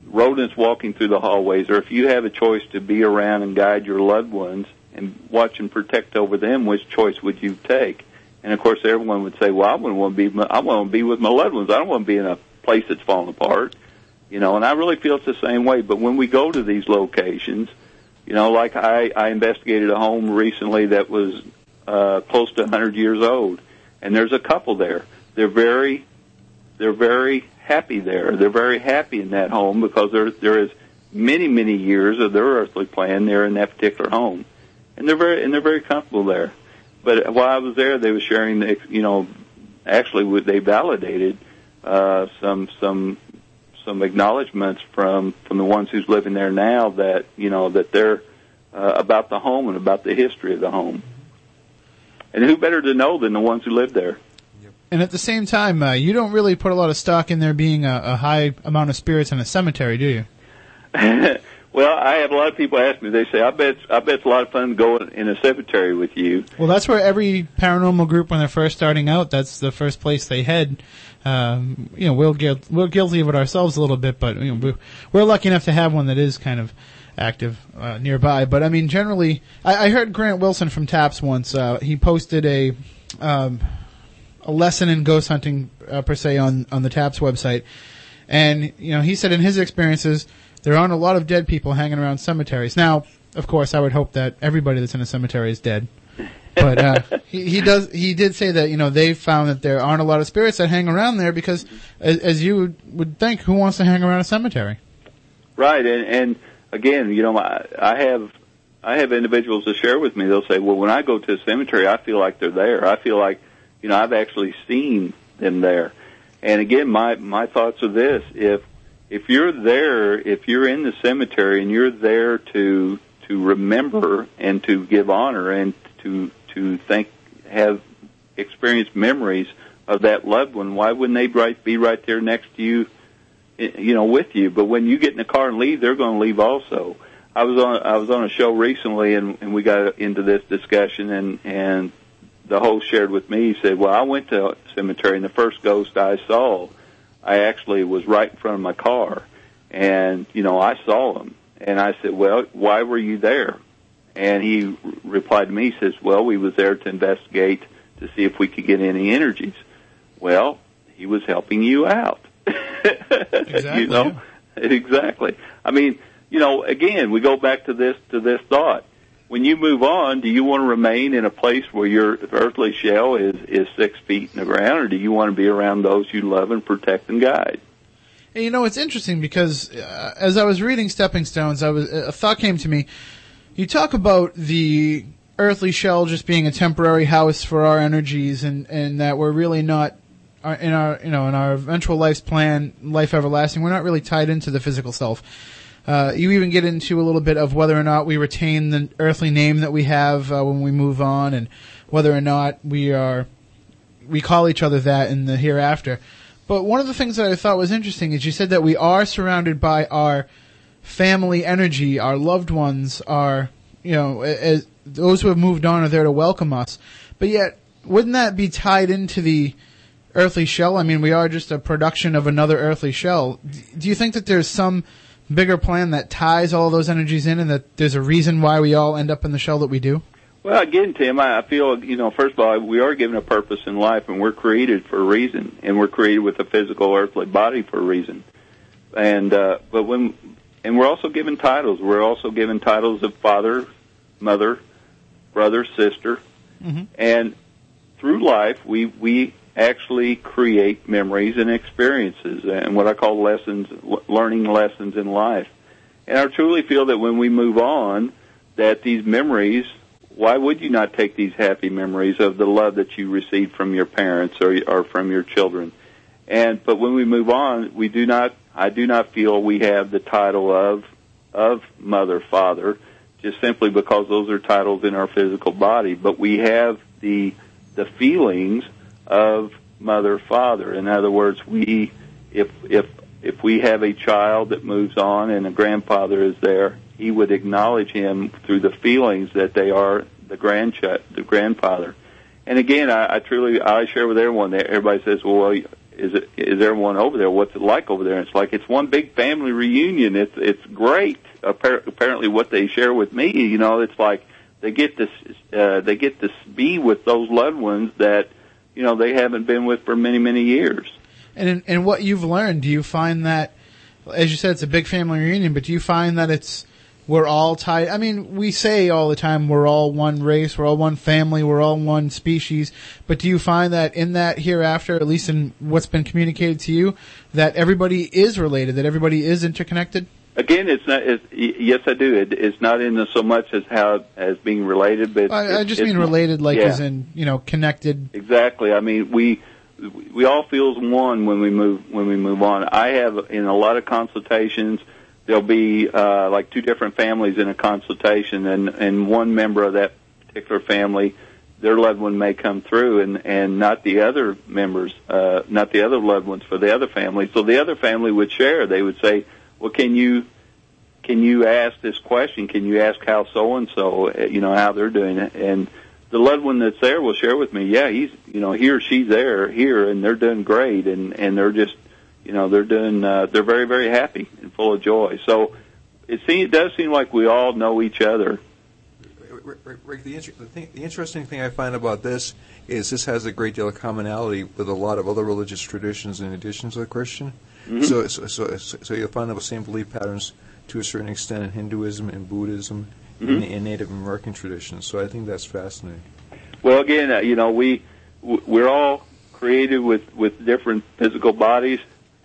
rodents walking through the hallways, or if you have a choice to be around and guide your loved ones and watch and protect over them, which choice would you take? And of course, everyone would say, "Well, I wouldn't want to be. I want to be with my loved ones. I don't want to be in a place that's falling apart." You know, and I really feel it's the same way. But when we go to these locations, you know, like I, I investigated a home recently that was uh, close to 100 years old, and there's a couple there. They're very, they're very happy there. They're very happy in that home because there there is many many years of their earthly plan there in that particular home, and they're very and they're very comfortable there. But while I was there, they were sharing, the, you know, actually they validated uh, some some some acknowledgments from from the ones who's living there now that you know that they're uh, about the home and about the history of the home. And who better to know than the ones who live there? And at the same time, uh, you don't really put a lot of stock in there being a, a high amount of spirits in a cemetery, do you? well, I have a lot of people ask me. They say, "I bet, I bet it's a lot of fun going in a cemetery with you." Well, that's where every paranormal group, when they're first starting out, that's the first place they head. Um, you know, we're, we're guilty of it ourselves a little bit, but you know, we're, we're lucky enough to have one that is kind of active uh, nearby. But I mean, generally, I, I heard Grant Wilson from Taps once. Uh, he posted a um, a lesson in ghost hunting uh, per se on on the Taps website, and you know, he said in his experiences there aren't a lot of dead people hanging around cemeteries. Now, of course, I would hope that everybody that's in a cemetery is dead. But uh, he, he does. He did say that you know they found that there aren't a lot of spirits that hang around there because, as, as you would, would think, who wants to hang around a cemetery? Right, and and again, you know, I, I have I have individuals that share with me. They'll say, "Well, when I go to a cemetery, I feel like they're there. I feel like, you know, I've actually seen them there." And again, my my thoughts are this: if if you're there, if you're in the cemetery and you're there to to remember and to give honor and to to think have experienced memories of that loved one, why wouldn't they right be right there next to you, you know, with you? But when you get in the car and leave, they're going to leave also. I was on I was on a show recently and, and we got into this discussion and and the host shared with me. He said, "Well, I went to a cemetery and the first ghost I saw, I actually was right in front of my car, and you know I saw him." And I said, "Well, why were you there?" And he replied to me, he says, "Well, we was there to investigate to see if we could get any energies." Well, he was helping you out. Exactly, you know, exactly. I mean, you know, again, we go back to this to this thought. When you move on, do you want to remain in a place where your earthly shell is is six feet in the ground, or do you want to be around those you love and protect and guide? And you know, it's interesting because uh, as I was reading Stepping Stones, I was a thought came to me. You talk about the earthly shell just being a temporary house for our energies, and and that we're really not uh, in our you know in our eventual life's plan, life everlasting. We're not really tied into the physical self. Uh, you even get into a little bit of whether or not we retain the earthly name that we have uh, when we move on, and whether or not we are we call each other that in the hereafter. But one of the things that I thought was interesting is you said that we are surrounded by our family energy, our loved ones, our you know, as, those who have moved on are there to welcome us. But yet, wouldn't that be tied into the earthly shell? I mean, we are just a production of another earthly shell. Do you think that there's some bigger plan that ties all those energies in, and that there's a reason why we all end up in the shell that we do? Well, again, Tim, I I feel you know. First of all, we are given a purpose in life, and we're created for a reason, and we're created with a physical earthly body for a reason. And uh, but when and we're also given titles. We're also given titles of father, mother, brother, sister, Mhm. and through life we we actually create memories and experiences and what I call lessons, learning lessons in life. And I truly feel that when we move on, that these memories, why would you not take these happy memories of the love that you received from your parents or, or from your children? And, but when we move on, we do not, I do not feel we have the title of, of mother, father, just simply because those are titles in our physical body, but we have the, the feelings of mother, father. In other words, we, if, if, if we have a child that moves on and a grandfather is there, he would acknowledge him through the feelings that they are the grandchild, the grandfather. And again, I, I truly, I share with everyone that everybody says, well, is it, is everyone over there? What's it like over there? And it's like, it's one big family reunion. It's, it's great. Appar- Apparently what they share with me, you know, it's like they get this uh, they get to be with those loved ones that, you know, they haven't been with for many, many years. And in what you've learned, do you find that, as you said, it's a big family reunion, but do you find that it's we're all tied. I mean, we say all the time we're all one race, we're all one family, we're all one species. But do you find that in that hereafter, at least in what's been communicated to you, that everybody is related, that everybody is interconnected? Again, it's not. It's, yes, I do. It, it's not in the, so much as how as being related, but I, I just mean related, like yeah. as in you know connected. Exactly. I mean, we we all feel as one when we move when we move on. I have in a lot of consultations. There'll be uh, like two different families in a consultation, and and one member of that particular family, their loved one may come through, and and not the other members, uh, not the other loved ones for the other family. So the other family would share. They would say, "Well, can you?" Can you ask this question? Can you ask how so and so, you know, how they're doing it? And the loved one that's there will share with me, yeah, he's, you know, he or she's there here and they're doing great and, and they're just, you know, they're doing, uh, they're very, very happy and full of joy. So it seems, it does seem like we all know each other. Rick, the, the, thing, the interesting thing I find about this is this has a great deal of commonality with a lot of other religious traditions in addition to the Christian. Mhm. So, so, so, so you'll find the same belief patterns to a certain extent in Hinduism and Buddhism and, Mhm. and Native American traditions. So I think that's fascinating. Well, again, uh, you know, we we're all created with, with different physical bodies.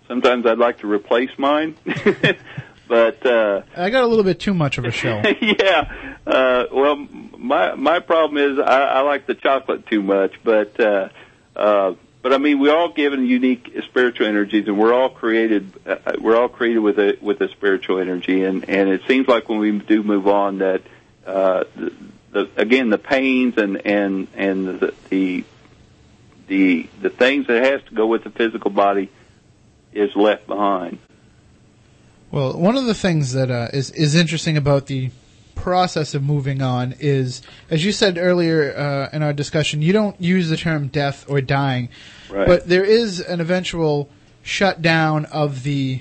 Sometimes I'd like to replace mine. but, uh, I got a little bit too much of a shell. yeah. Uh, well, my my problem is I, I like the chocolate too much, but uh, uh, but I mean we're all given unique spiritual energies, and we're all created uh, we're all created with a with a spiritual energy, and and it seems like when we do move on that uh, the, the again the pains and and and the the the things that has to go with the physical body is left behind. Well, one of the things that uh, is is interesting about the process of moving on is, as you said earlier uh, in our discussion, you don't use the term death or dying, Right. but there is an eventual shutdown of the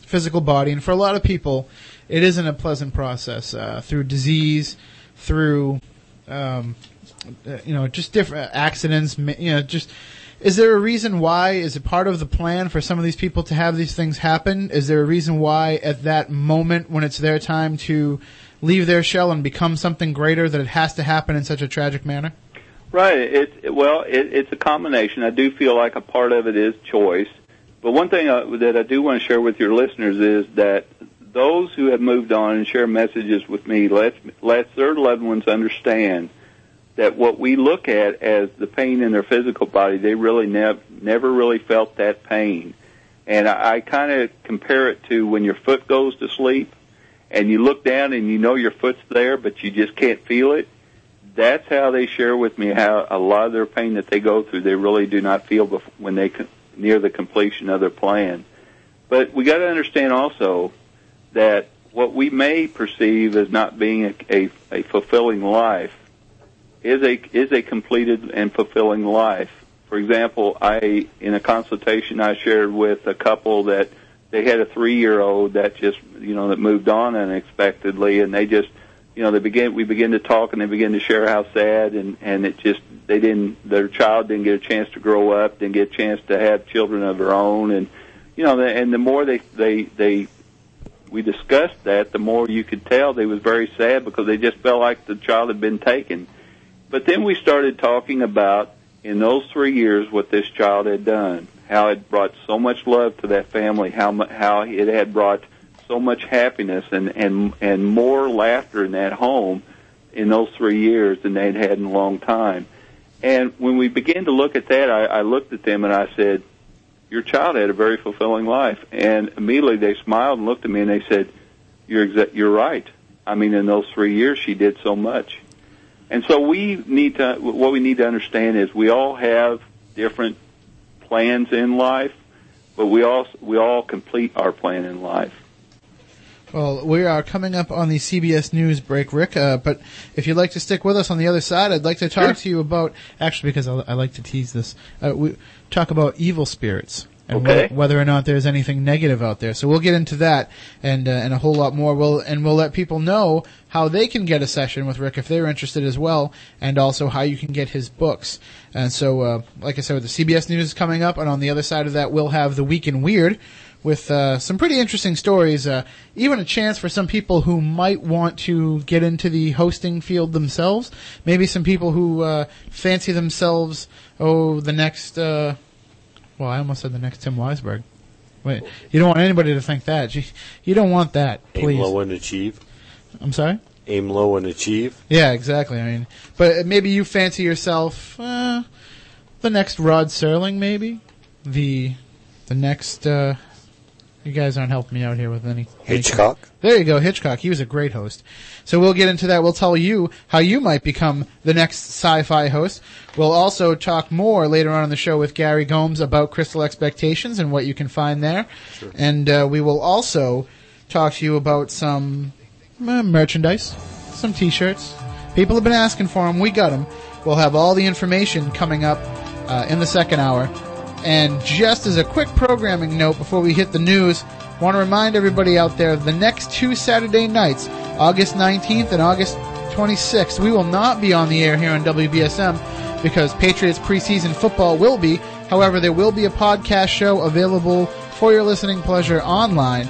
physical body, and for a lot of people, it isn't a pleasant process uh, through disease, through um, uh, you know just different accidents, you know just. Is there a reason why? Is it part of the plan for some of these people to have these things happen? Is there a reason why at that moment when it's their time to leave their shell and become something greater that it has to happen in such a tragic manner? Right. It, well, it, it's a combination. I do feel like a part of it is choice, but one thing uh, that I do want to share with your listeners is that those who have moved on and share messages with me, let let their loved ones understand that what we look at as the pain in their physical body, they really nev- never really felt that pain. And I, I kind of compare it to when your foot goes to sleep and you look down and you know your foot's there, but you just can't feel it that's how they share with me how a lot of their pain that they go through they really do not feel when they near the completion of their plan. But we got to understand also that what we may perceive as not being a, a, a fulfilling life is a is a completed and fulfilling life. For example, I in a consultation I shared with a couple that they had a three year old that just you know that moved on unexpectedly and they just you know they began we began to talk and they began to share how sad and and it just they didn't their child didn't get a chance to grow up didn't get a chance to have children of their own and you know and the more they they they we discussed that the more you could tell they was very sad because they just felt like the child had been taken. But then we started talking about in those three years what this child had done how it brought so much love to that family how how it had brought so much happiness and and and more laughter in that home in those three years than they'd had in a long time. And when we began to look at that, I, I looked at them and I said, "Your child had a very fulfilling life." And immediately they smiled and looked at me and they said, "You're exa- you're right. I mean, in those three years, she did so much." And so we need to what we need to understand is we all have different plans in life, but we all we all complete our plan in life. Well, we are coming up on the CBS News break, Rick. Uh, but if you'd like to stick with us on the other side, I'd like to talk Sure. to you about actually because I, I like to tease this. Uh, we talk about evil spirits and Okay. whether, whether or not there's anything negative out there. So we'll get into that and uh, and a whole lot more. We'll and we'll let people know how they can get a session with Rick if they're interested as well, and also how you can get his books. And so, uh, like I said, with the CBS News coming up, and on the other side of that, we'll have the Week in Weird with uh, some pretty interesting stories. Uh, even a chance for some people who might want to get into the hosting field themselves. Maybe some people who uh, fancy themselves, oh, the next. Well, I almost said the next Tim Weisberg. Wait, you don't want anybody to think that. You, you don't want that, please. Aim low and achieve. I'm sorry. Aim low and achieve. Yeah, exactly. I mean, but maybe you fancy yourself uh, the next Rod Serling, maybe the the next. Uh, you guys aren't helping me out here with any Hitchcock. There you go, Hitchcock. He was a great host. So we'll get into that. We'll tell you how you might become the next sci-fi host. We'll also talk more later on in the show with Gary Gomes about Crystal Expectations and what you can find there. Sure. And uh, we will also talk to you about some uh, merchandise, some T-shirts. People have been asking for them. We got them. We'll have all the information coming up uh, in the second hour. And just as a quick programming note before we hit the news, want to remind everybody out there the next two Saturday nights, August 19th and August 26th, we will not be on the air here on WBSM because Patriots preseason football will be. However, there will be a podcast show available for your listening pleasure online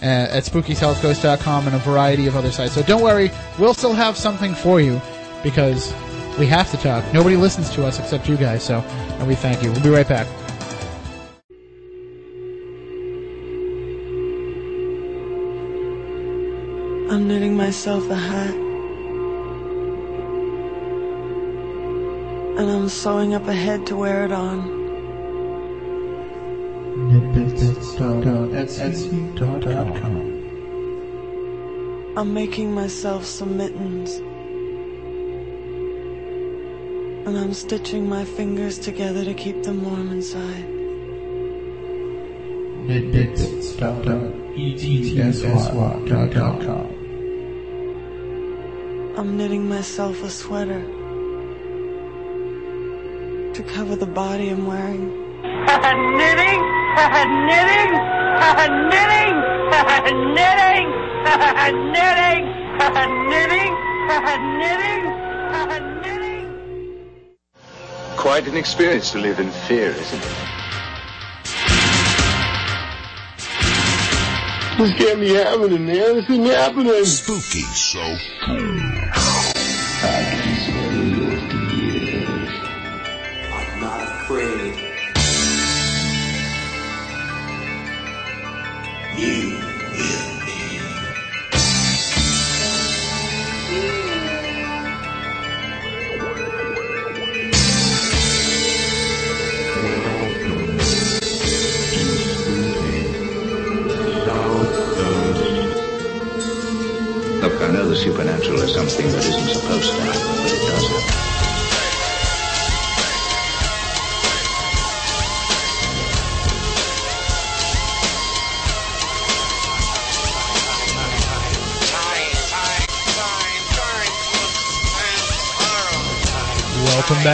uh, at SpookySouthCoast.com and a variety of other sites. So don't worry, we'll still have something for you because we have to talk. Nobody listens to us except you guys, so and we thank you. We'll be right back. I'm knitting myself a hat. And I'm sewing up a head to wear it on. I'm making myself some mittens. And I'm stitching my fingers together to keep them warm inside. I'm knitting myself a sweater to cover the body I'm wearing. knitting, knitting, knitting, knitting, knitting, knitting, knitting, knitting. Quite an experience to live in fear, isn't it? This can't be happening, man. This isn't happening. Spooky so I'm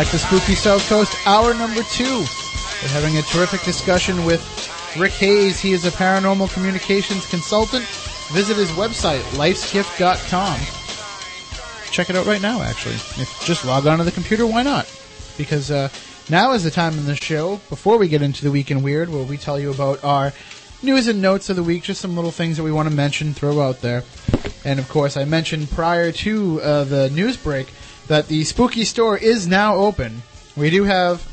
back to Spooky South Coast, hour number two. We're having a terrific discussion with Rick Hayes. He is a paranormal communications consultant. Visit his website, lifesgift.com. Check it out right now, actually. If just log on to the computer, why not? Because uh, now is the time in the show, before we get into the Week in Weird, where we tell you about our news and notes of the week, just some little things that we want to mention, throw out there. And of course, I mentioned prior to uh, the news break that the spooky store is now open. We do have,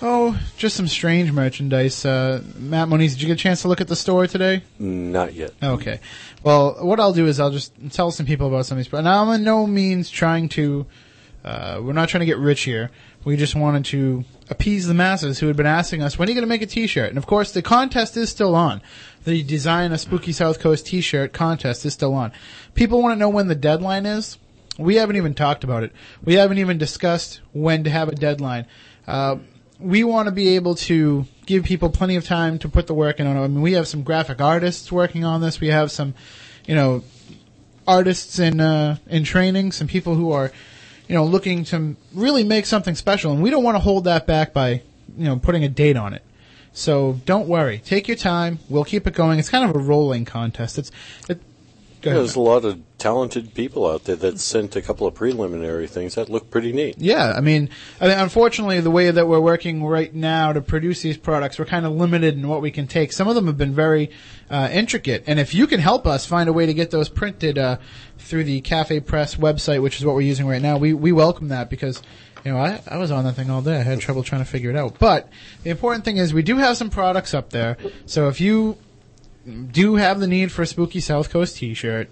oh, just some strange merchandise. Uh, Matt Moniz, did you get a chance to look at the store today? Not yet. Okay. Well, what I'll do is I'll just tell some people about some of these. But I'm in no means trying to. Uh, we're not trying to get rich here. We just wanted to appease the masses who had been asking us, when are you going to make a T-shirt? And of course, the contest is still on. The Design a Spooky South Coast T-shirt contest is still on. People want to know when the deadline is. We haven't even talked about it. We haven't even discussed when to have a deadline. Uh, we want to be able to give people plenty of time to put the work in on. I mean, we have some graphic artists working on this. We have some, you know, artists in uh, in training, some people who are, you know, looking to really make something special, and we don't want to hold that back by, you know, putting a date on it. So don't worry, take your time. We'll keep it going. It's kind of a rolling contest. It's it, Go ahead, There's a lot of talented people out there that sent a couple of preliminary things that look pretty neat. Yeah, I mean, I mean, unfortunately, the way that we're working right now to produce these products, we're kind of limited in what we can take. Some of them have been very uh, intricate, and if you can help us find a way to get those printed uh, through the Cafe Press website, which is what we're using right now, we we welcome that because. You know, I, I was on that thing all day. I had trouble trying to figure it out. But the important thing is we do have some products up there. So if you do have the need for a spooky South Coast T-shirt,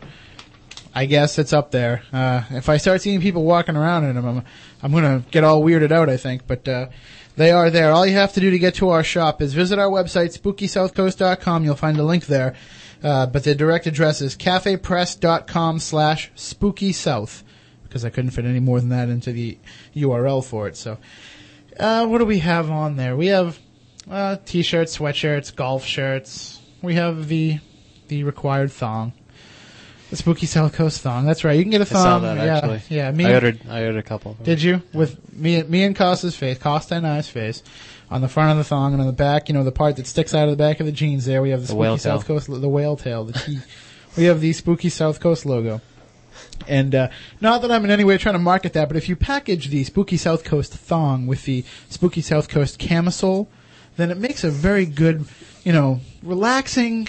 I guess it's up there. Uh, if I start seeing people walking around in them, I'm, I'm gonna get all weirded out, I think. But, uh, they are there. All you have to do to get to our shop is visit our website, spookysouthcoast.com. You'll find a link there. Uh, but the direct address is cafepress.com slash spookysouth. Because I couldn't fit any more than that into the URL for it. So, uh, what do we have on there? We have, uh, t-shirts, sweatshirts, golf shirts. We have the, the required thong. The spooky South Coast thong. That's right. You can get a I saw thong. that yeah, actually. yeah. Me I ordered. I ordered a couple. Did you? With me, me and Costa's face, Costa and I's face, on the front of the thong and on the back. You know, the part that sticks out of the back of the jeans. There we have the, The spooky South. Coast, the whale tail, the T. we have the spooky South Coast logo. And uh, not that I'm in any way trying to market that, but if you package the Spooky South Coast thong with the Spooky South Coast camisole, then it makes a very good, you know, relaxing,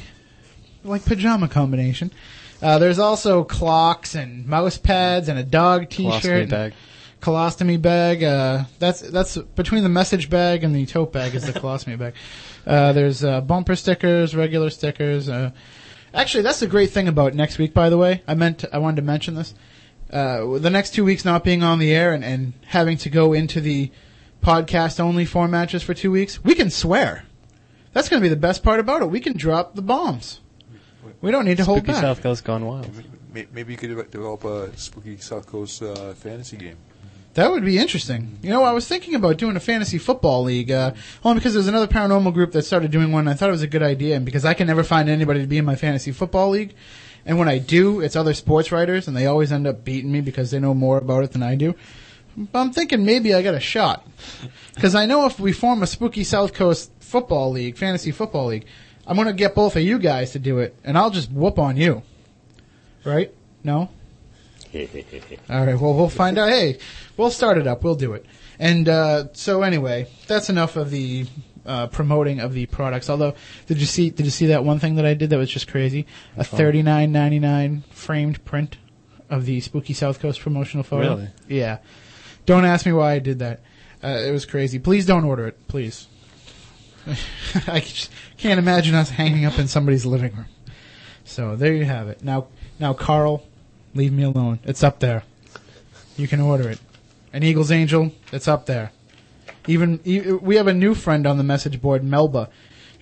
like pajama combination. Uh, there's also clocks and mouse pads and a dog T-shirt, Colostomy and bag. colostomy bag. Uh, that's that's between the message bag and the tote bag is the colostomy bag. Uh, there's uh, bumper stickers, regular stickers. Uh, actually, that's the great thing about next week. By the way, I meant I wanted to mention this. Uh, the next two weeks not being on the air and, and having to go into the podcast only format just for two weeks, we can swear. That's going to be the best part about it. We can drop the bombs. We don't need to hold Spooky back. South Coast gone wild. Maybe you could develop a spooky South Coast uh, fantasy game. That would be interesting. You know, I was thinking about doing a fantasy football league, uh, only because there's another paranormal group that started doing one. And I thought it was a good idea, and because I can never find anybody to be in my fantasy football league, and when I do, it's other sports writers, and they always end up beating me because they know more about it than I do. But I'm thinking maybe I got a shot, because I know if we form a spooky South Coast football league, fantasy football league, I'm going to get both of you guys to do it, and I'll just whoop on you. Right? No? All right. Well, we'll find out. Hey, we'll start it up. We'll do it. And uh, so anyway, that's enough of the uh, promoting of the products. Although, did you see? Did you see that one thing that I did that was just crazy? A thirty nine ninety nine framed print of the Spooky South Coast promotional photo. Really? Yeah. Don't ask me why I did that. Uh, it was crazy. Please don't order it. Please. I can't imagine us hanging up in somebody's living room. So there you have it. Now, now, Carl, leave me alone. It's up there. You can order it. An Eagles Angel, it's up there. Even we have a new friend on the message board, Melba,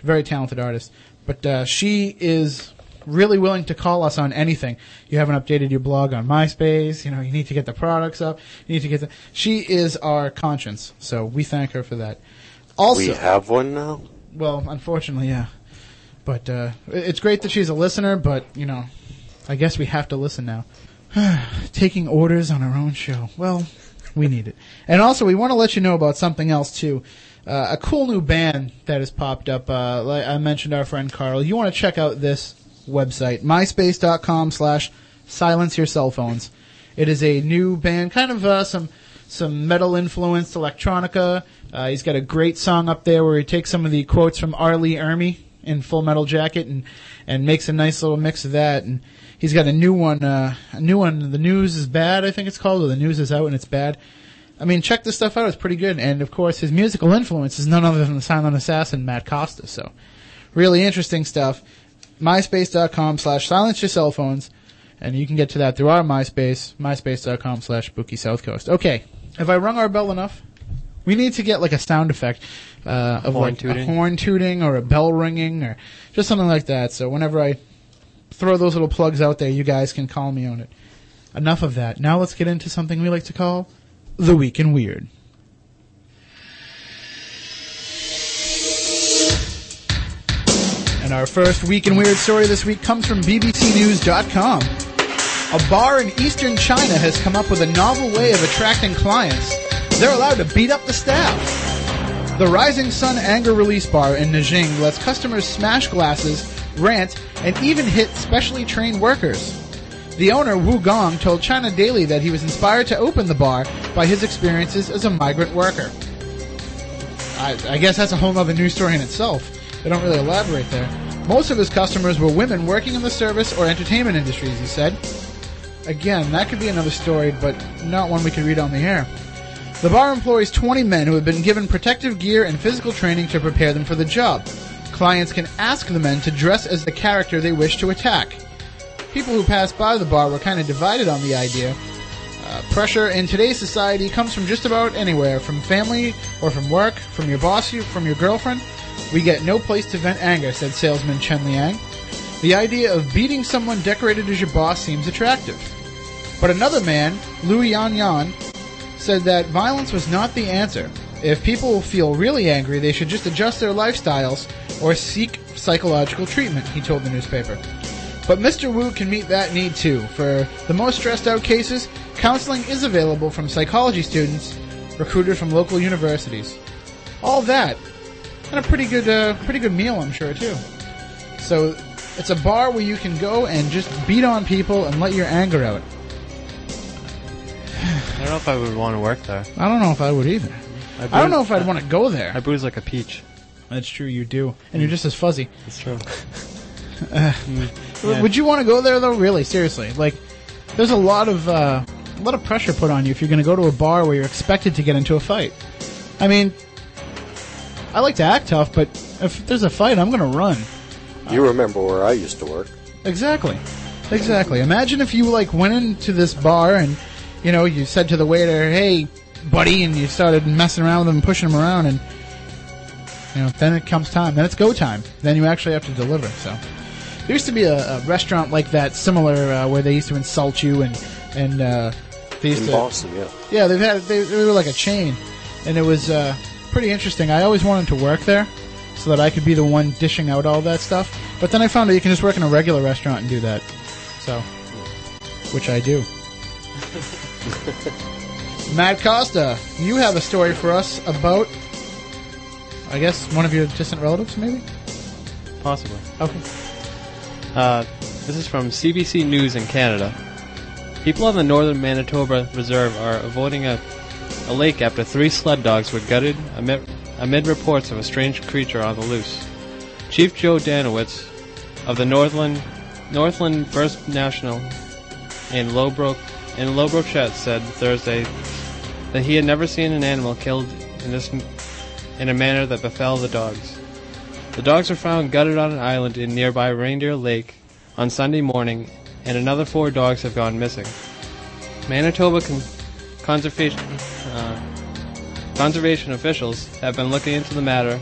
very talented artist, but uh, she is really willing to call us on anything. You haven't updated your blog on MySpace. You know, you need to get the products up. You need to get the. She is our conscience, so we thank her for that. Also, we have one now. well, unfortunately, yeah. But uh, it's great that she's a listener. But you know, I guess we have to listen now. Taking orders on our own show. Well, we need it. And also, we want to let you know about something else too. Uh, a cool new band that has popped up. Uh, like I mentioned our friend Carl. You want to check out this website, myspace.com slash silence your cell phones. It is a new band, kind of uh, some some metal influenced electronica. Uh, he's got a great song up there where he takes some of the quotes from R. Lee Ermey in Full Metal Jacket and and makes a nice little mix of that. And he's got a new one, uh, a new one. The news is bad, I think it's called, or the news is out and it's bad. I mean, check this stuff out. It's pretty good. And of course, his musical influence is none other than the silent assassin Matt Costa. So, really interesting stuff. MySpace.com slash silence your cell phones. And you can get to that through our MySpace, MySpace.com slash Spooky South Coast. Okay. Have I rung our bell enough? We need to get like a sound effect, uh, of Horn like a horn tooting or a bell ringing or just something like that. So whenever I throw those little plugs out there, you guys can call me on it. Enough of that. Now let's get into something we like to call the Week in Weird. And our first Week in Weird story this week comes from BBCNews.com. A bar in eastern China has come up with a novel way of attracting clients. They're allowed to beat up the staff. The Rising Sun Anger Release Bar in Nanjing lets customers smash glasses, rant, and even hit specially trained workers. The owner, Wu Gong, told China Daily that he was inspired to open the bar by his experiences as a migrant worker. I, I guess that's a whole other news story in itself. They don't really elaborate there. Most of his customers were women working in the service or entertainment industries, he said. Again, that could be another story, but not one we could read on the air. The bar employs 20 men who have been given protective gear and physical training to prepare them for the job. Clients can ask the men to dress as the character they wish to attack. People who passed by the bar were kind of divided on the idea. Uh, pressure in today's society comes from just about anywhere, from family or from work, from your boss, from your girlfriend. We get no place to vent anger, said salesman Chen Liang. The idea of beating someone decorated as your boss seems attractive. But another man, Liu Yan Yan, said that violence was not the answer. If people feel really angry, they should just adjust their lifestyles or seek psychological treatment, he told the newspaper. But Mr. Wu can meet that need too. For the most stressed out cases, counseling is available from psychology students recruited from local universities. All that, and a pretty good, uh, pretty good meal, I'm sure too. So it's a bar where you can go and just beat on people and let your anger out. I don't know if I would want to work there. I don't know if I would either. I, I don't know if I'd want to go there. I bruise like a peach. That's true, you do, and you're just as fuzzy. That's true. Uh, yeah. Would you want to go there though? Really, seriously? Like, there's a lot of uh, a lot of pressure put on you if you're going to go to a bar where you're expected to get into a fight. I mean, I like to act tough, but if there's a fight, I'm going to run. You remember where I used to work? Exactly, exactly. Imagine if you like went into this bar and you know you said to the waiter, "Hey, buddy," and you started messing around with him, pushing him around, and you know then it comes time. Then it's go time. Then you actually have to deliver. So. There used to be a, a restaurant like that, similar, uh, where they used to insult you and and uh, they used In to. Boston, yeah. Yeah, they've had they, they were like a chain, and it was uh, pretty interesting. I always wanted to work there, so that I could be the one dishing out all that stuff. But then I found out you can just work in a regular restaurant and do that. So, which I do. Matt Costa, you have a story for us about, I guess, one of your distant relatives, maybe. Possibly. Okay. Uh, this is from CBC News in Canada. People on the northern Manitoba Reserve are avoiding a, a lake after three sled dogs were gutted amid, amid reports of a strange creature on the loose. Chief Joe Danowitz of the Northland Northland First National in Lowbrook in Lac Brochet said Thursday that he had never seen an animal killed in this in a manner that befell the dogs. The dogs were found gutted on an island in nearby Reindeer Lake on Sunday morning, and another four dogs have gone missing. Manitoba con- conservation uh, conservation officials have been looking into the matter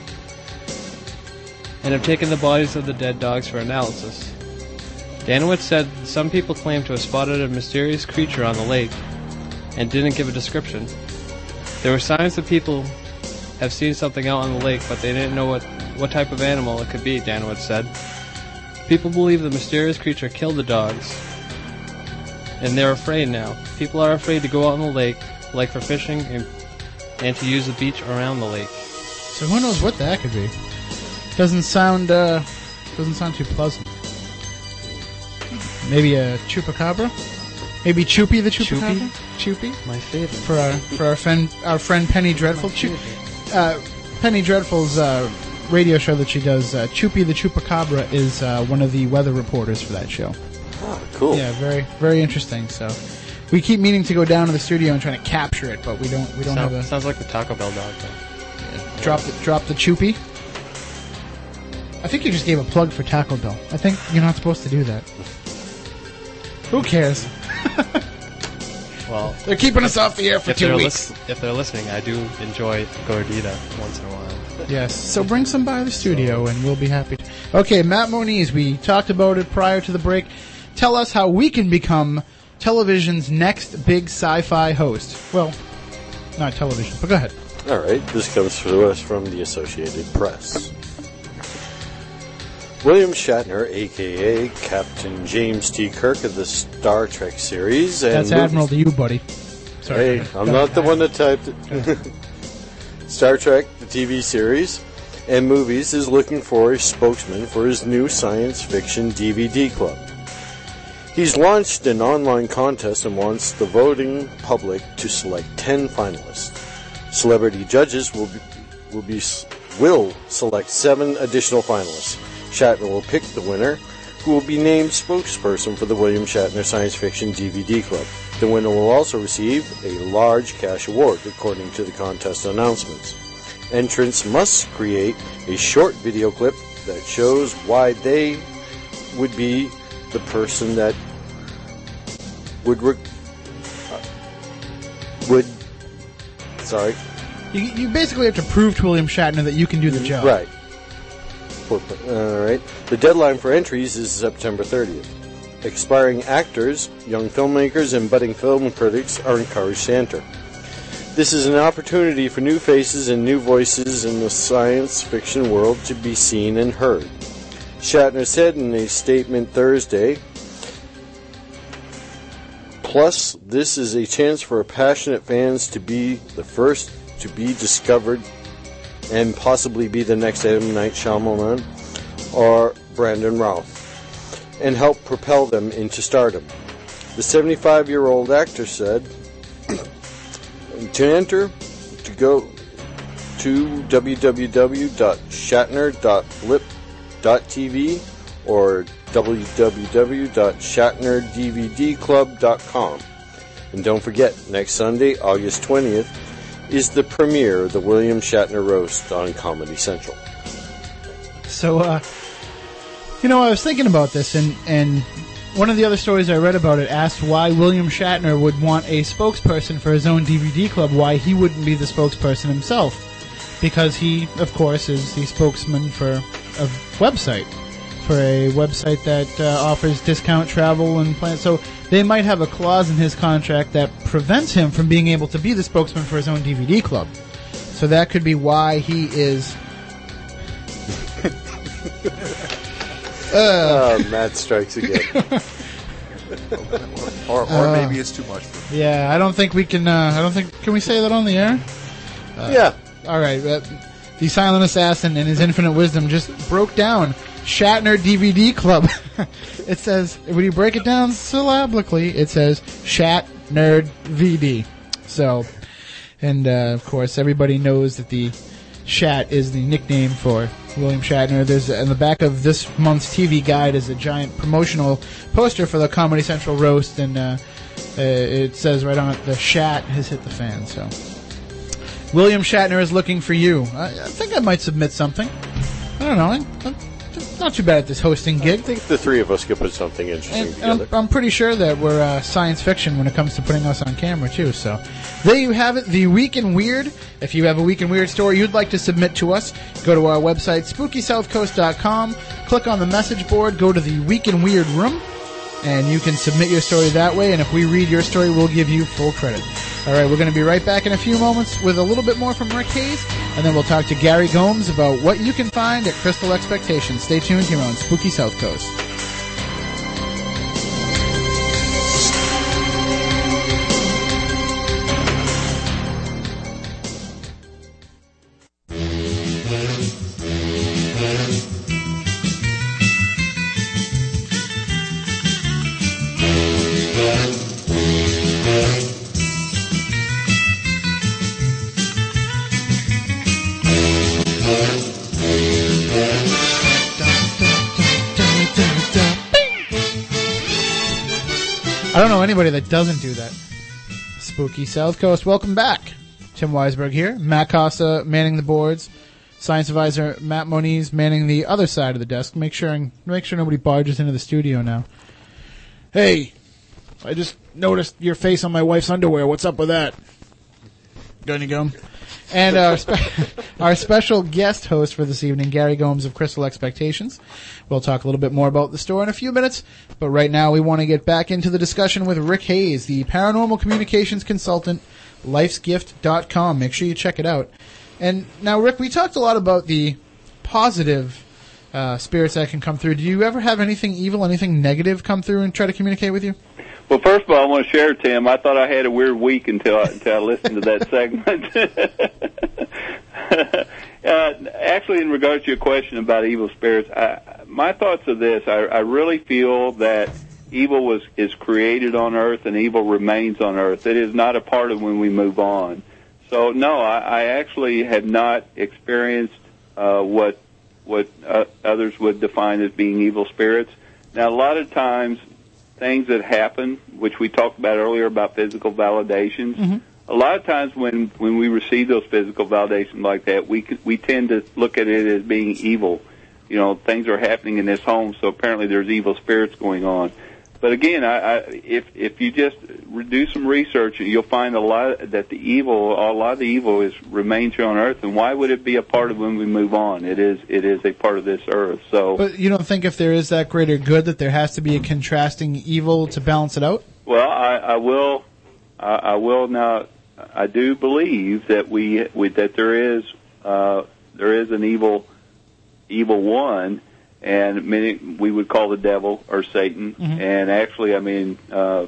and have taken the bodies of the dead dogs for analysis. Danowitz said some people claim to have spotted a mysterious creature on the lake and didn't give a description. There were signs that people have seen something out on the lake, but they didn't know what, what type of animal it could be, Danowitz said. People believe the mysterious creature killed the dogs, and they're afraid now. People are afraid to go out on the lake, like for fishing, and, and to use the beach around the lake. So who knows what that could be? Doesn't sound uh, doesn't sound too pleasant. Maybe a chupacabra. Maybe Choopy the chupacabra. Choopy. My favorite. For our for our friend our friend Penny Dreadful. Chu- uh, Penny Dreadful's uh, radio show that she does. Uh, Choopy the chupacabra is uh, one of the weather reporters for that show. Oh, cool. Yeah, very very interesting. So. We keep meaning to go down to the studio and trying to capture it, but we don't. We don't Sound- have a sounds like the Taco Bell dog. Drop the drop the choopy. I think you just gave a plug for Taco Bell. I think you're not supposed to do that. Who cares? Well, They're keeping us off the air for two they're weeks. lis- if they're listening, I do enjoy gordita once in a while. Yes. So bring some by the studio, and we'll be happy. to. Okay, Matt Moniz. We talked about it prior to the break. Tell us how we can become television's next big sci-fi host. Well, not television, but go ahead. All right, this comes to us from the Associated Press. William Shatner, aka Captain James T. Kirk of the Star Trek series, and That's Admiral to you, buddy. Sorry. Hey, I'm not the one that typed it. Star Trek, the TV series, and movies is looking for a spokesman for his new science fiction DVD club. He's launched an online contest and wants the voting public to select 10 finalists. Celebrity judges will be, will be will select 7 additional finalists. Shatner will pick the winner, who will be named spokesperson for the William Shatner Science Fiction DVD Club. The winner will also receive a large cash award according to the contest announcements. Entrants must create a short video clip that shows why they would be the person that would re- uh, would sorry You, you basically have to prove to William Shatner that you can do the job. right all right. The deadline for entries is September 30th expiring actors young filmmakers and budding film critics are encouraged to enter this is an opportunity for new faces and new voices in the science fiction world to be seen and heard. Shatner said in a statement Thursday Plus, this is a chance for passionate fans to be the first to be discovered and possibly be the next M. Night Shyamalan or Brandon Routh and help propel them into stardom. The 75 year old actor said to enter, to go to www.shatner.lip.tv or www.shatnerdvdclub.com. And don't forget, next Sunday, August 20th, is the premiere of the William Shatner Roast on Comedy Central. So, uh, you know, I was thinking about this, and and one of the other stories I read about it asked why William Shatner would want a spokesperson for his own DVD club, why he wouldn't be the spokesperson himself, because he, of course, is the spokesman for a website, for a website that uh, offers discount travel and plans. So they might have a clause in his contract that prevents him from being able to be the spokesman for his own DVD club. So that could be why he is. Uh, oh, Matt strikes again. or or Uh, maybe it's too much for Yeah, I don't think we can. Uh, I don't think. Can we say that on the air? Uh, Yeah. All right. Uh, the silent assassin and his infinite wisdom just broke down Shatner DVD Club. it says when you break it down syllabically, it says Shat Nerd VD. So, and uh, of course, everybody knows that the Shat is the nickname for William Shatner. There's in the back of this month's TV guide is a giant promotional poster for the Comedy Central roast, and uh, uh, it says right on it, "The Shat has hit the fan." So, William Shatner is looking for you. I, I think I might submit something. I don't know. I, I'm not too bad at this hosting gig. I think the three of us could put something interesting And, and I'm. I'm pretty sure that we're uh, science fiction when it comes to putting us on camera too. So there you have it, the week in weird. If you have a week in weird story you'd like to submit to us, go to our website spookysouthcoast.com, click on the message board, go to the week in weird room, and you can submit your story that way. And if we read your story, we'll give you full credit. All right, we're going to be right back in a few moments with a little bit more from Rick Hayes, and then we'll talk to Gary Gomes about what you can find at Crystal Expectations. Stay tuned here on Spooky South Coast. That doesn't do that. Spooky South Coast. Welcome back. Tim Weisberg here. Matt Costa manning the boards. Science advisor Matt Moniz manning the other side of the desk. Make sure make sure nobody barges into the studio now. Hey, I just noticed your face on my wife's underwear. What's up with that? Got any gum? And our spe- our special guest host for this evening, Gary Gomes of Crystal Expectations. We'll talk a little bit more about the store in a few minutes, but right now we want to get back into the discussion with Rick Hayes, the paranormal communications consultant, lifesgift.com. Make sure you check it out. And now, Rick, we talked a lot about the positive uh, spirits that can come through. Do you ever have anything evil, anything negative come through and try to communicate with you? Well, first of all, I want to share, Tim. I thought I had a weird week until I, until I listened to that segment. uh, actually, in regards to your question about evil spirits, I, my thoughts are this: I, I really feel that evil was is created on earth and evil remains on earth. It is not a part of when we move on. So no, I, I actually have not experienced uh, what what uh, others would define as being evil spirits. Now, a lot of times, things that happen, which we talked about earlier about physical validations, mm-hmm. a lot of times when when we receive those physical validations like that, we we tend to look at it as being evil. You know, things are happening in this home, so apparently there's evil spirits going on. But again, I, I, if if you just do some research, you'll find a lot that the evil, a lot of the evil, is remains here on earth. And why would it be a part of when we move on? It is it is a part of this earth. So But you don't think if there is that greater good that there has to be a contrasting evil to balance it out? Well, I, I will. I, I will now. I do believe that we, we that there is uh, there is an evil evil one, and many we would call the devil or Satan. And actually, I mean, uh,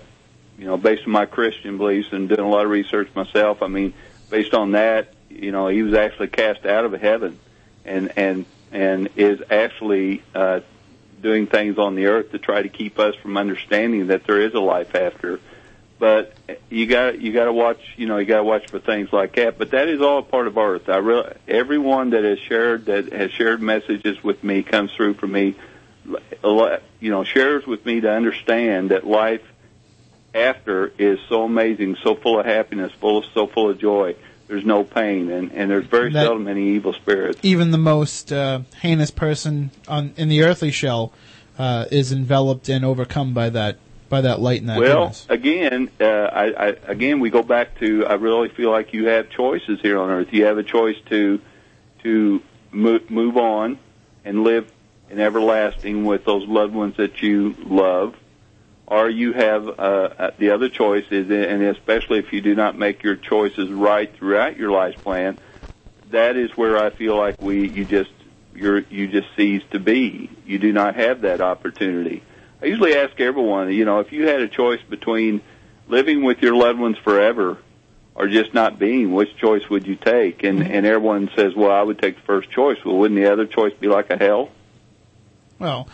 you know, based on my Christian beliefs and doing a lot of research myself, I mean, based on that, you know, he was actually cast out of heaven, and and and is actually uh, doing things on the earth to try to keep us from understanding that there is a life after. But you got you got to watch, you know, you got to watch for things like that. But that is all a part of Earth. I really, everyone that has shared that has shared messages with me comes through for me. You know, shares with me to understand that life after is so amazing, so full of happiness, full of so full of joy. There's no pain, and and there's very That- seldom any evil spirits. Even the most uh, heinous person on in the earthly shell uh, is enveloped and overcome by that by that light and that Well, goodness. again, uh, I, I, again, we go back to. I really feel like you have choices here on Earth. You have a choice to to move, move on and live in everlasting with those loved ones that you love, or you have uh, uh, the other choice is, and especially if you do not make your choices right throughout your life plan, that is where I feel like we you just you're you just cease to be. You do not have that opportunity. I usually ask everyone, you know, if you had a choice between living with your loved ones forever or just not being, which choice would you take? And and everyone says, well, I would take the first choice. Well, wouldn't the other choice be like a hell? Well,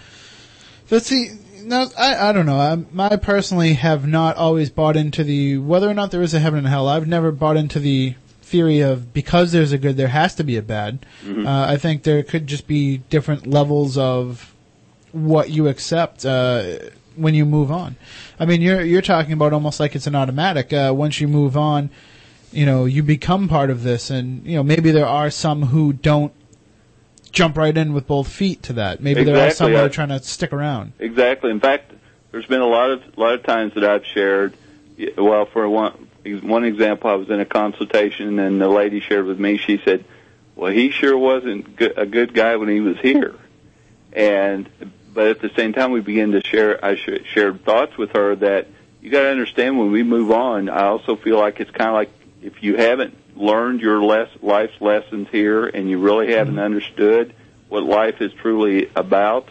let's see. No, I, I don't know. I, I personally have not always bought into the whether or not there is a heaven and hell. I've never bought into the theory of because there's a good, there has to be a bad. Mhm. Uh, I think there could just be different levels of what you accept uh, when you move on. I mean, you're you're talking about almost like it's an automatic. Uh, once you move on, you know, you become part of this, and you know maybe there are some who don't jump right in with both feet to that. Maybe there are some Exactly. that are trying to stick around. Exactly. In fact, there's been a lot of lot of times that I've shared. Well, for one one example, I was in a consultation, and the lady shared with me. She said, "Well, he sure wasn't a good guy when he was here," and but at the same time, we begin to share. I sh- shared thoughts with her that you got to understand when we move on. I also feel like it's kind of like if you haven't learned your less life's lessons here, and you really haven't understood what life is truly about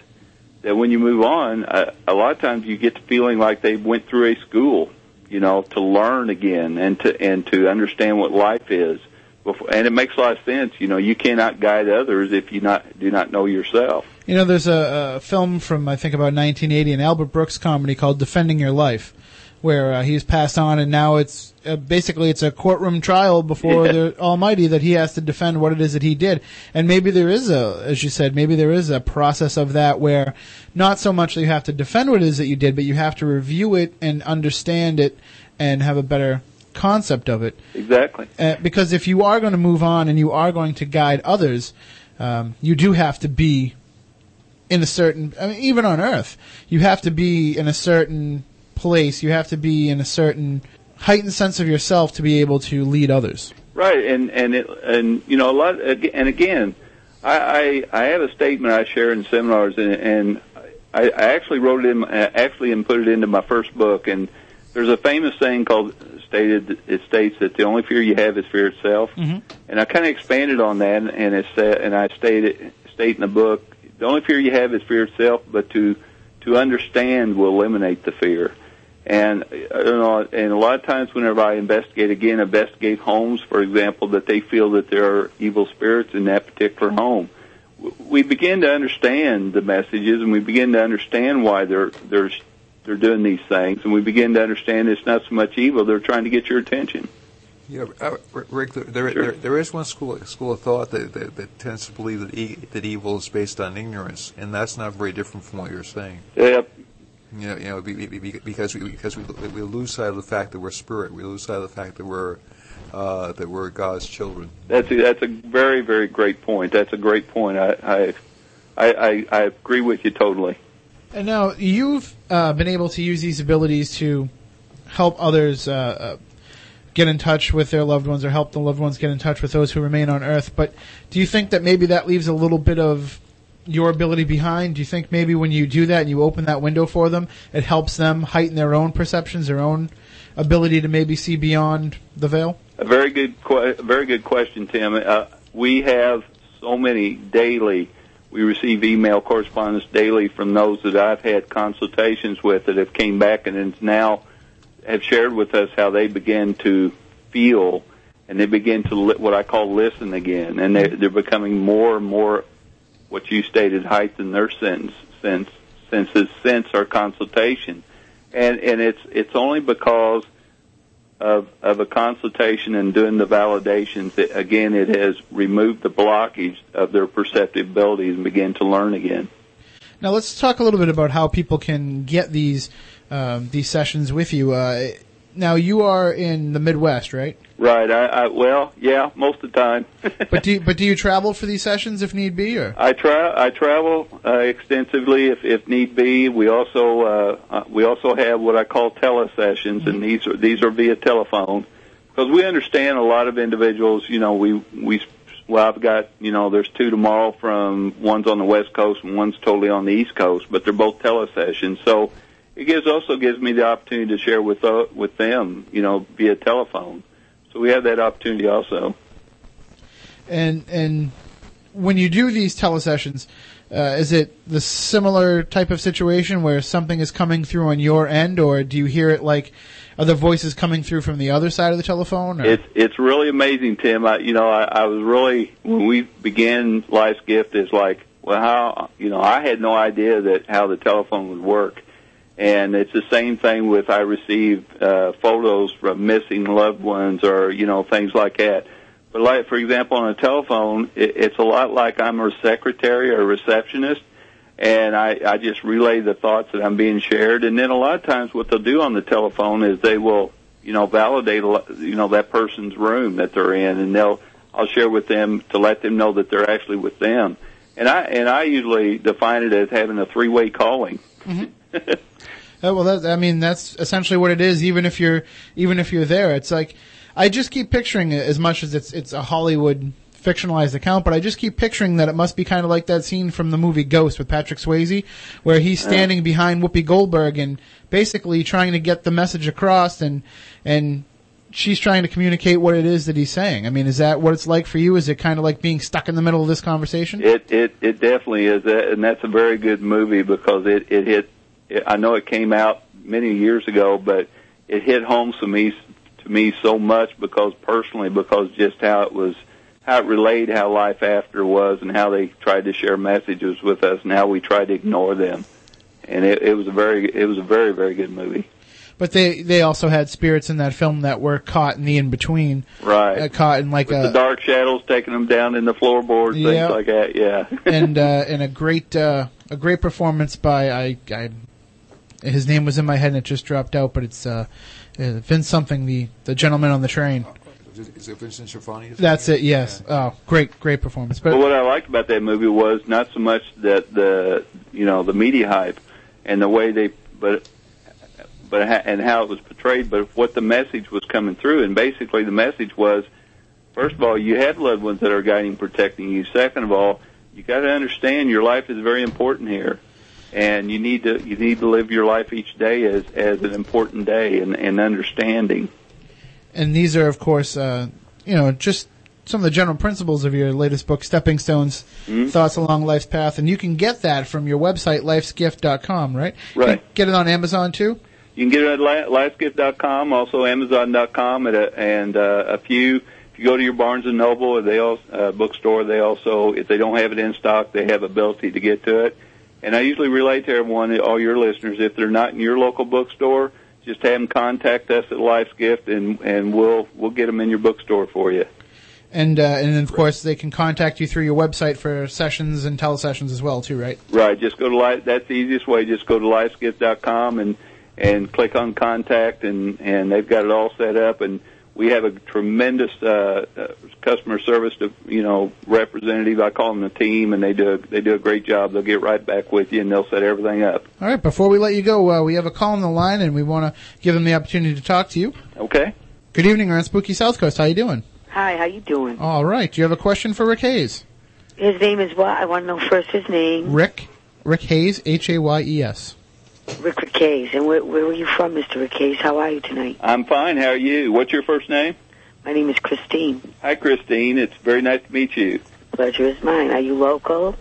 that when you move on, uh, a lot of times you get the feeling like they went through a school, you know, to learn again and to and to understand what life is. Before, and it makes a lot of sense. You know, you cannot guide others if you not do not know yourself. You know, there's a, a film from I think about 1980, an Albert Brooks comedy called "Defending Your Life," where uh, he's passed on, and now it's uh, basically it's a courtroom trial before Yeah. the Almighty that he has to defend what it is that he did. And maybe there is a, as you said, maybe there is a process of that where not so much that you have to defend what it is that you did, but you have to review it and understand it and have a better concept of it. Exactly. Uh, because if you are going to move on and you are going to guide others, um, you do have to be in a certain. I mean, even on Earth, you have to be in a certain place. You have to be in a certain heightened sense of yourself to be able to lead others. Right, and and it, and you know a lot. And again, I, I I have a statement I share in seminars, and, and I, I actually wrote it in uh, actually and put it into my first book. And there's a famous saying called stated. It states that the only fear you have is fear itself. Mm-hmm. And I kind of expanded on that, and it said, and I stated state in the book, the only fear you have is fear itself, but to to understand will eliminate the fear. And uh, you know, and a lot of times, whenever I investigate, again, investigate homes, for example, that they feel that there are evil spirits in that particular home, we begin to understand the messages, and we begin to understand why they're they're they're doing these things, and we begin to understand it's not so much evil; they're trying to get your attention. Yeah, uh, Rick, there, there, there, there is one school school of thought that, that, that tends to believe that e- that evil is based on ignorance, and that's not very different from what you're saying. Yep. You know, you know, be, be, be, because we because we, we lose sight of the fact that we're spirit, we lose sight of the fact that we're uh, that we're God's children. That's a, that's a very very great point. That's a great point. I I I, I, I agree with you totally. And now you've uh, been able to use these abilities to help others uh, uh, get in touch with their loved ones or help the loved ones get in touch with those who remain on Earth. But do you think that maybe that leaves a little bit of your ability behind? Do you think maybe when you do that and you open that window for them, it helps them heighten their own perceptions, their own ability to maybe see beyond the veil? A very good, que- very good question, Tim. Uh, we have so many daily. We receive email correspondence daily from those that I've had consultations with that have came back and is now have shared with us how they begin to feel and they begin to li- what I call listen again, and they're, they're becoming more and more what you stated heighten their sense sense senses sense our consultation, and and it's it's only because of of a consultation and doing the validations that again it has removed the blockage of their perceptive abilities and begin to learn again. Now let's talk a little bit about how people can get these um, these sessions with you. Uh, now you are in the Midwest, right? Right. I, I well, yeah, most of the time. but do you, but do you travel for these sessions if need be, or I tra- I travel uh, extensively if if need be. We also uh, uh, we also have what I call telesessions, and these are these are via telephone because we understand a lot of individuals. You know, we we well, I've got you know there's two tomorrow from one's on the west coast and one's totally on the east coast, but they're both tele sessions, So it gives also gives me the opportunity to share with uh, with them, you know, via telephone. So we have that opportunity also. and and when you do these telesessions, uh, is it the similar type of situation where something is coming through on your end, or do you hear it like are the voices coming through from the other side of the telephone? Or? It's it's really amazing, Tim. I you know I, I was really when we began Life's Gift is like well how you know I had no idea that how the telephone would work, and it's the same thing with I receive uh, photos from missing loved ones or you know things like that. But like for example on a telephone, it, it's a lot like I'm a secretary or a receptionist, and I, I just relay the thoughts that I'm being shared. And then a lot of times, what they'll do on the telephone is they will, you know, validate, you know, that person's room that they're in, and they'll, I'll share with them to let them know that they're actually with them. And I and I usually define it as having a three-way calling. Oh, well, that, I mean, that's essentially what it is. Even if you're, even if you're there, it's like, I just keep picturing it as much as it's, it's a Hollywood fictionalized account, but I just keep picturing that it must be kind of like that scene from the movie Ghost with Patrick Swayze, where he's uh. standing behind Whoopi Goldberg and basically trying to get the message across and, and she's trying to communicate what it is that he's saying. I mean, is that what it's like for you? Is it kind of like being stuck in the middle of this conversation? It it it definitely is, that, and that's a very good movie because it it hit. It, I know it came out many years ago, but it hit home to me to me so much because personally, because just how it was, how it relayed how life after was, and how they tried to share messages with us, and how we tried to ignore them. And it, it was a very it was a very very good movie. But they, they also had spirits in that film that were caught in the in between. Right. Uh, caught in like With a, the dark shadows taking them down in the floorboards, things Yeah. like that. Yeah. and uh, and a great uh, a great performance by I, I his name was in my head and it just dropped out, but it's uh, uh, Vince something the the gentleman on the train. Is it Vincent Schiavelli? That's it. Yes. Oh, great great performance. But But what I liked about that movie was not so much that the you know the media hype and the way they but but ha- and how it was portrayed, but what the message was coming through. And basically, the message was: first of all, you have loved ones that are guiding, protecting you. Second of all, you got to understand your life is very important here, and you need to you need to live your life each day as as an important day and, and understanding. and these are of course uh, you know just some of the general principles of your latest book, Stepping Stones, Thoughts Along Life's Path, and you can get that from your website, lifesgift.com, right? Right. Get it on Amazon too. You can get it at li- lifegift.com, also Amazon.com, and a, and uh, a few. If you go to your Barnes and Noble or they also, uh, bookstore, they also, if they don't have it in stock, they have ability to get to it. And I usually relate to everyone, all your listeners, if they're not in your local bookstore, just have them contact us at Life's Gift, and and we'll we'll get them in your bookstore for you. And uh, and then of course they can contact you through your website for sessions and telesessions as well too, right? Right. Just go to life. That's the easiest way. Just go to lifesgift.com and and click on contact, and and they've got it all set up. And we have a tremendous uh, uh, customer service, to, you know, representative. I call them the team, and they do a, they do a great job. They'll get right back with you, and they'll set everything up. All right. Before we let you go, uh, we have a call on the line, and we want to give them the opportunity to talk to you. Okay. Good evening, we're on Spooky South Coast. How you doing? Hi, how you doing? All right. Do you have a question for Rick Hayes? His name is what? I want to know first his name. Rick Rick Hayes, H A Y E S. Rick Rickes. And where, where are you from, Mr. Rickes? How are you tonight? I'm fine. How are you? What's your first name? My name is Christine. Hi, Christine. It's very nice to meet you. Pleasure is mine. Are you local?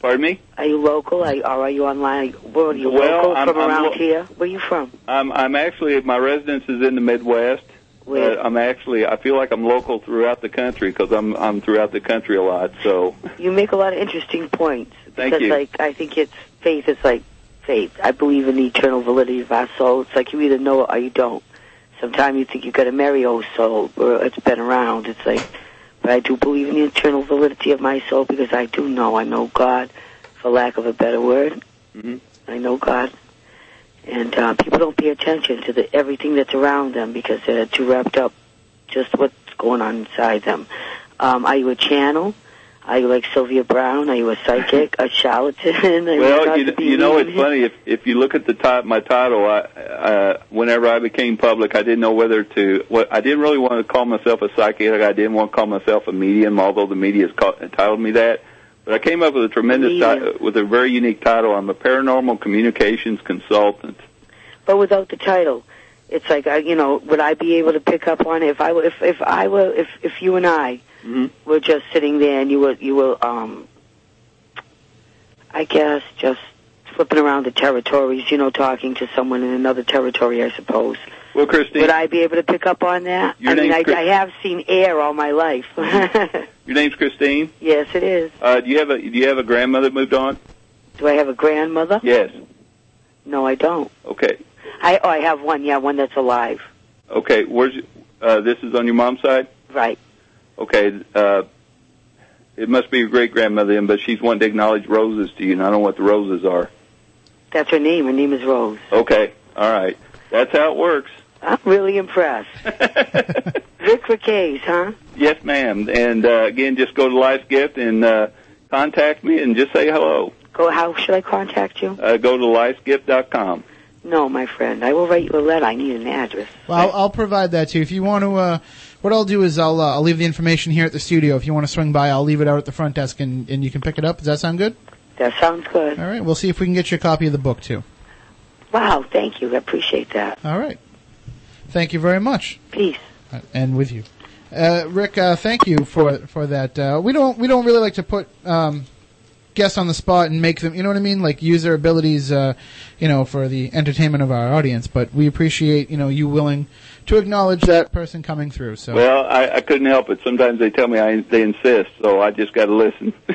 Pardon me? Are you local? Are you, or are you online? Where are you Well, local I'm- from I'm around lo- here? Where are you from? I'm I'm actually my residence is in the Midwest. Where? Uh, I'm actually I feel like I'm local throughout the country because I'm I'm throughout the country a lot. So You make a lot of interesting points. Thank because, you. like, I think it's faith is like faith. I believe in the eternal validity of our soul. It's like you either know it or you don't. Sometimes you think you got a merry old soul, or it's been around. It's like, but I do believe in the eternal validity of my soul because I do know. I know God, for lack of a better word. Mhm. I know God. And uh, people don't pay attention to the everything that's around them because they're too wrapped up just what's going on inside them. Um, are you a channel? Are you like Sylvia Browne? Are you a psychic, a charlatan? Are well, you, you know it's funny if if you look at the ti- my title. I uh, whenever I became public, I didn't know whether to. What I didn't really want to call myself a psychic. I didn't want to call myself a medium, although the media has called, titled me that. But I came up with a tremendous ti- with a very unique title. I'm a paranormal communications consultant. But without the title, it's like I, you know, would I be able to pick up on it if I if if I were, if if you and I Mhm. were just sitting there and you were you were um, I guess just flipping around the territories, you know, talking to someone in another territory, I suppose. Well, Christine, Would I be able to pick up on that? Your I mean, I, Chris- I have seen air all my life. your name's Christine. yes, it is. Uh, do you have a do you have a grandmother that moved on? Do I have a grandmother? Yes. No, I don't. Okay. I oh, I have one. Yeah, one that's alive. Okay. Where's uh, this is on your mom's side? Right. Okay. Uh, it must be your great grandmother, then, but she's wanting to acknowledge roses to you, and I don't know what the roses are. That's her name. Her name is Rose. Okay. All right. That's how it works. I'm really impressed. Rick Rickes, huh? Yes, ma'am. And uh, again, just go to Life's Gift and uh, contact me and just say hello. Go. How should I contact you? Uh, go to lifesgift.com. No, my friend. I will write you a letter. I need an address. Well, I'll, I'll provide that too. If you want to, uh, what I'll do is I'll uh, I'll leave the information here at the studio. If you want to swing by, I'll leave it out at the front desk and, and you can pick it up. Does that sound good? That sounds good. All right. We'll see if we can get you a copy of the book too. Wow. Thank you. I appreciate that. All right. Thank you very much. Peace. Uh, And with you, uh, Rick. Uh, thank you for for that. Uh, we don't we don't really like to put um, guests on the spot and make them. You know what I mean? Like use their abilities. Uh, you know, for the entertainment of our audience. But we appreciate you know you willing to acknowledge that person coming through. So. Well, I, I couldn't help it. Sometimes they tell me I, they insist, so I just got to listen.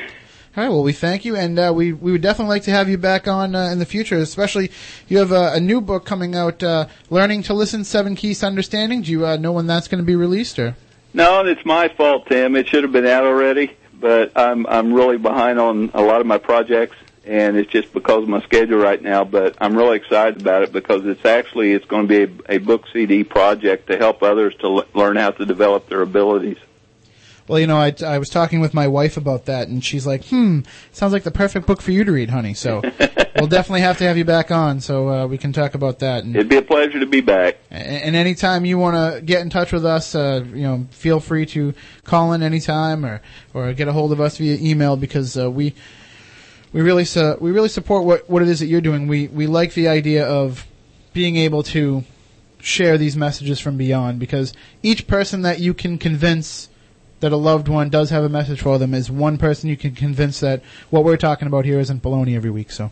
All right. Well, we thank you, and uh, we we would definitely like to have you back on uh, in the future. Especially, you have a, a new book coming out, uh, "Learning to Listen: Seven Keys to Understanding." Do you uh, know when that's going to be released, or? No, it's my fault, Tim. It should have been out already, but I'm I'm really behind on a lot of my projects, and it's just because of my schedule right now. But I'm really excited about it because it's actually it's going to be a, a book CD project to help others to l- learn how to develop their abilities. Well, you know, I, I was talking with my wife about that, and she's like, "Hmm, sounds like the perfect book for you to read, honey." So we'll definitely have to have you back on so uh, we can talk about that. And, It'd be a pleasure to be back. and anytime you want to get in touch with us, uh, you know, feel free to call in anytime or or get a hold of us via email because uh, we we really su- we really support what what it is that you're doing. We we like the idea of being able to share these messages from beyond because each person that you can convince that a loved one does have a message for them is one person you can convince that what we're talking about here isn't baloney every week. So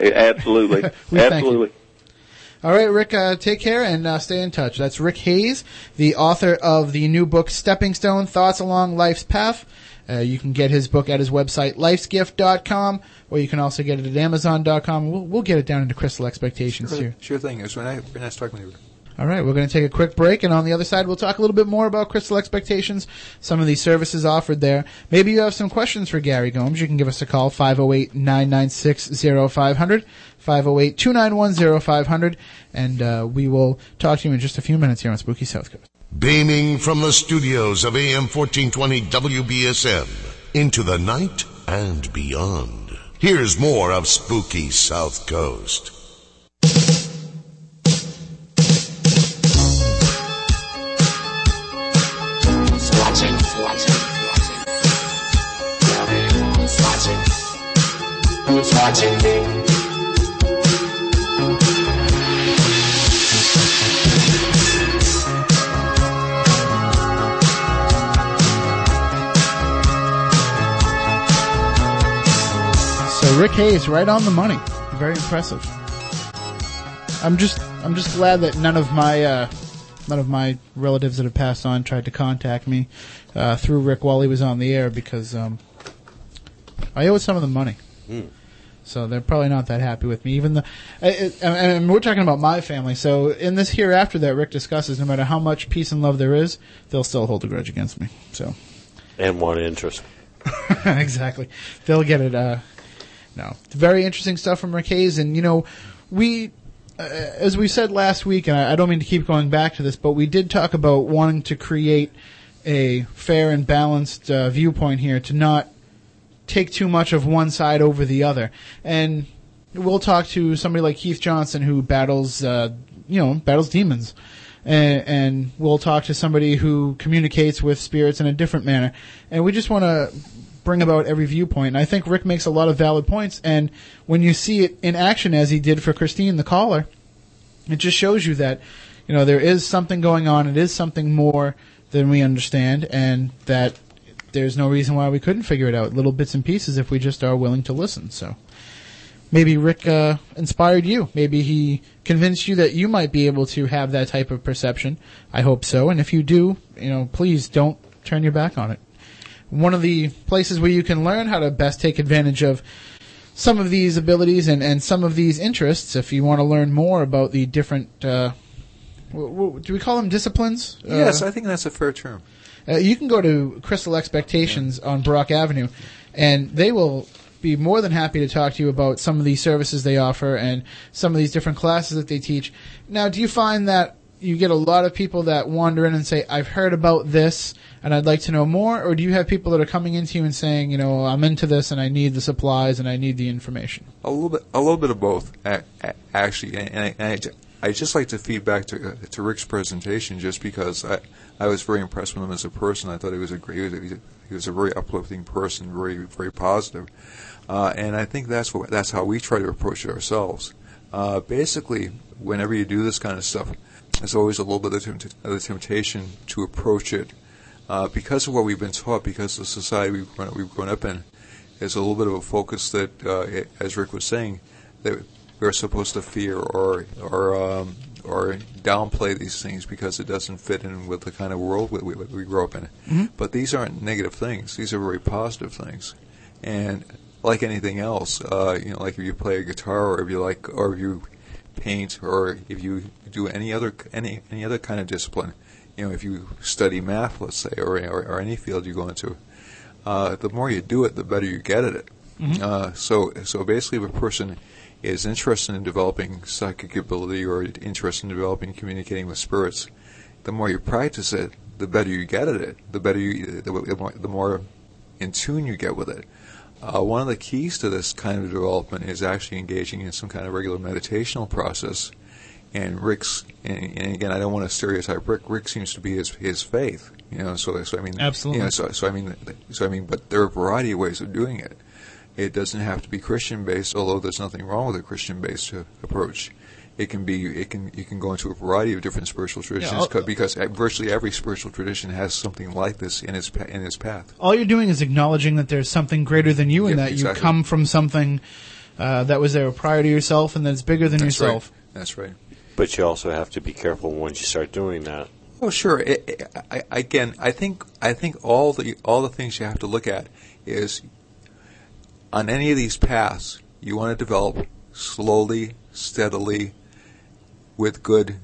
Absolutely, We thank absolutely. All right, Rick, uh, take care and uh, stay in touch. That's Rick Hayes, the author of the new book, Stepping Stone Thoughts Along Life's Path. Uh, you can get his book at his website, lifesgift.com, or you can also get it at amazon.com. We'll, we'll get it down into Crystal Expectations Sure, too. sure thing. It was when I, when I was talking with you. All right, we're going to take a quick break, and on the other side, we'll talk a little bit more about Crystal Expectations, some of the services offered there. Maybe you have some questions for Gary Gomes. You can give us a call, 508-996-0500, 508-291-0500, and uh, we will talk to you in just a few minutes here on Spooky South Coast. Beaming from the studios of AM 1420 WBSM into the night and beyond. Here's more of Spooky South Coast. Me? So Rick Hayes, right on the money. Very impressive. I'm just, I'm just glad that none of my, uh, none of my relatives that have passed on tried to contact me uh, through Rick while he was on the air because um, I owe some of them money. Hmm. So they're probably not that happy with me. Even the, and we're talking about my family. So in this hereafter that Rick discusses, no matter how much peace and love there is, they'll still hold a grudge against me. So And want interest. exactly. They'll get it. Uh, no, very interesting stuff from Rick Hayes, and you know, we, uh, as we said last week, and I, I don't mean to keep going back to this, but we did talk about wanting to create a fair and balanced uh, viewpoint here, to not take too much of one side over the other, and we'll talk to somebody like Keith Johnson who battles, uh, you know, battles demons. And, and we'll talk to somebody who communicates with spirits in a different manner. And we just want to bring about every viewpoint. And I think Rick makes a lot of valid points. And when you see it in action, as he did for Christine, the caller, it just shows you that, you know, there is something going on. It is something more than we understand, and that there's no reason why we couldn't figure it out, little bits and pieces, if we just are willing to listen. So maybe Rick uh, inspired you. Maybe he convinced you that you might be able to have that type of perception. I hope so. And if you do, you know, please don't turn your back on it. One of the places where you can learn how to best take advantage of some of these abilities and, and some of these interests, if you want to learn more about the different, uh, w- w- do we call them disciplines? Yes, Uh, I think that's a fair term. Uh, you can go to Crystal Expectations on Brock Avenue, and they will be more than happy to talk to you about some of these services they offer and some of these different classes that they teach. Now, do you find that you get a lot of people that wander in and say, "I've heard about this and I'd like to know more," or do you have people that are coming into you and saying, "You know, I'm into this and I need the supplies and I need the information"? A little bit, a little bit of both, actually. And, I, and I, I just like to feed back to uh, to Rick's presentation, just because I I was very impressed with him as a person. I thought he was a great, he was a, very uplifting person, very very positive. Uh, and I think that's what that's how we try to approach it ourselves. Uh, basically, whenever you do this kind of stuff, there's always a little bit of, tempt- of the temptation to approach it uh, because of what we've been taught, because of the society we've grown, we've grown up in. There's a little bit of a focus that, uh, as Rick was saying, that we're supposed to fear or or um, or downplay these things because it doesn't fit in with the kind of world we, we, we grow up in. Mhm. But these aren't negative things; these are very positive things. And like anything else, uh, you know, like if you play a guitar or if you like or if you paint or if you do any other any any other kind of discipline, you know, if you study math, let's say, or or, or any field you go into, uh, the more you do it, the better you get at it. Mhm. Uh, so so basically, if a person is interested in developing psychic ability or interested in developing communicating with spirits, the more you practice it, the better you get at it. The better you, the, the more, the more in tune you get with it. Uh, one of the keys to this kind of development is actually engaging in some kind of regular meditational process. And Rick's, and, and again, I don't want to stereotype Rick. Rick seems to be his his faith, you know. So, so I mean, Absolutely. You know, so, so I mean, so I mean, but there are a variety of ways of doing it. It doesn't have to be Christian based, although there's nothing wrong with a Christian based uh, approach. It can be, it can, you can go into a variety of different spiritual traditions I'll- because uh, virtually every spiritual tradition has something like this in its in its path. All you're doing is acknowledging that there's something greater than you and Yeah, that exactly. you come from something uh, that was there prior to yourself and that's bigger than That's yourself. Right. That's right. But you also have to be careful once you start doing that. Oh, sure. It, it, I, I- again, I think I think all the all the things you have to look at is on any of these paths you want to develop slowly, steadily, with good.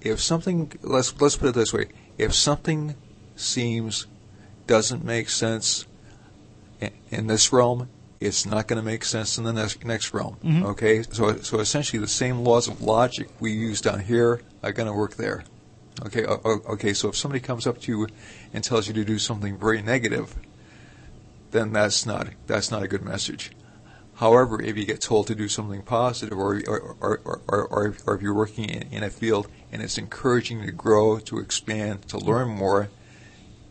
If something let's let's put it this way: if something seems doesn't make sense in, this realm, it's not going to make sense in the next next realm. Mhm. Okay, so so essentially the same laws of logic we use down here are going to work there. Okay, okay. So if somebody comes up to you and tells you to do something very negative, then that's not that's not a good message. However, if you get told to do something positive, or or or, or, or, if you're working in, in a field and it's encouraging you to grow, to expand, to learn more,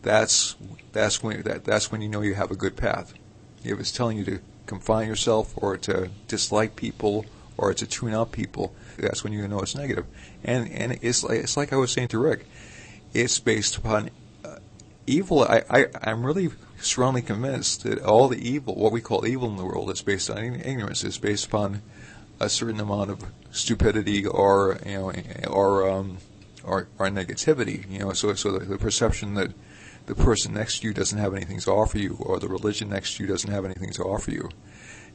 that's that's when that, that's when you know you have a good path. If it's telling you to confine yourself or to dislike people or to tune out people, that's when you know it's negative. And and it's like it's like I was saying to Rick, it's based upon uh, evil. I, I I'm really strongly convinced that all the evil, what we call evil in the world, is based on ignorance. is based upon a certain amount of stupidity or you know or um, or, or negativity. You know, so so the, the perception that the person next to you doesn't have anything to offer you, or the religion next to you doesn't have anything to offer you.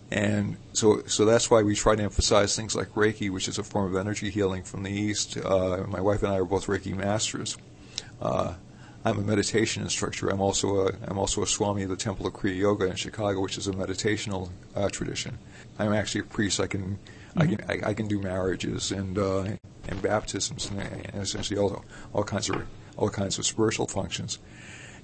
And so, so that's why we try to emphasize things like Reiki, which is a form of energy healing from the East. Uh, my wife and I are both Reiki masters. Uh, I'm a meditation instructor. I'm also a I'm also a Swami of the Temple of Kriya Yoga in Chicago, which is a meditational uh, tradition. I'm actually a priest. I can I can I, I can do marriages and uh, and baptisms and, and essentially all all kinds of all kinds of spiritual functions,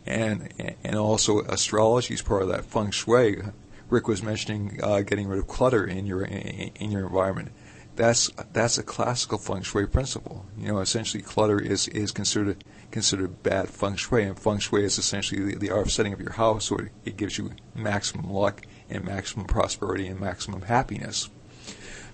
and and also astrology is part of that feng shui. Rick was mentioning uh, getting rid of clutter in your in, in your environment. That's that's a classical feng shui principle. You know, essentially, clutter is is considered considered bad feng shui, and feng shui is essentially the, the art of setting up your house so it, it gives you maximum luck and maximum prosperity and maximum happiness.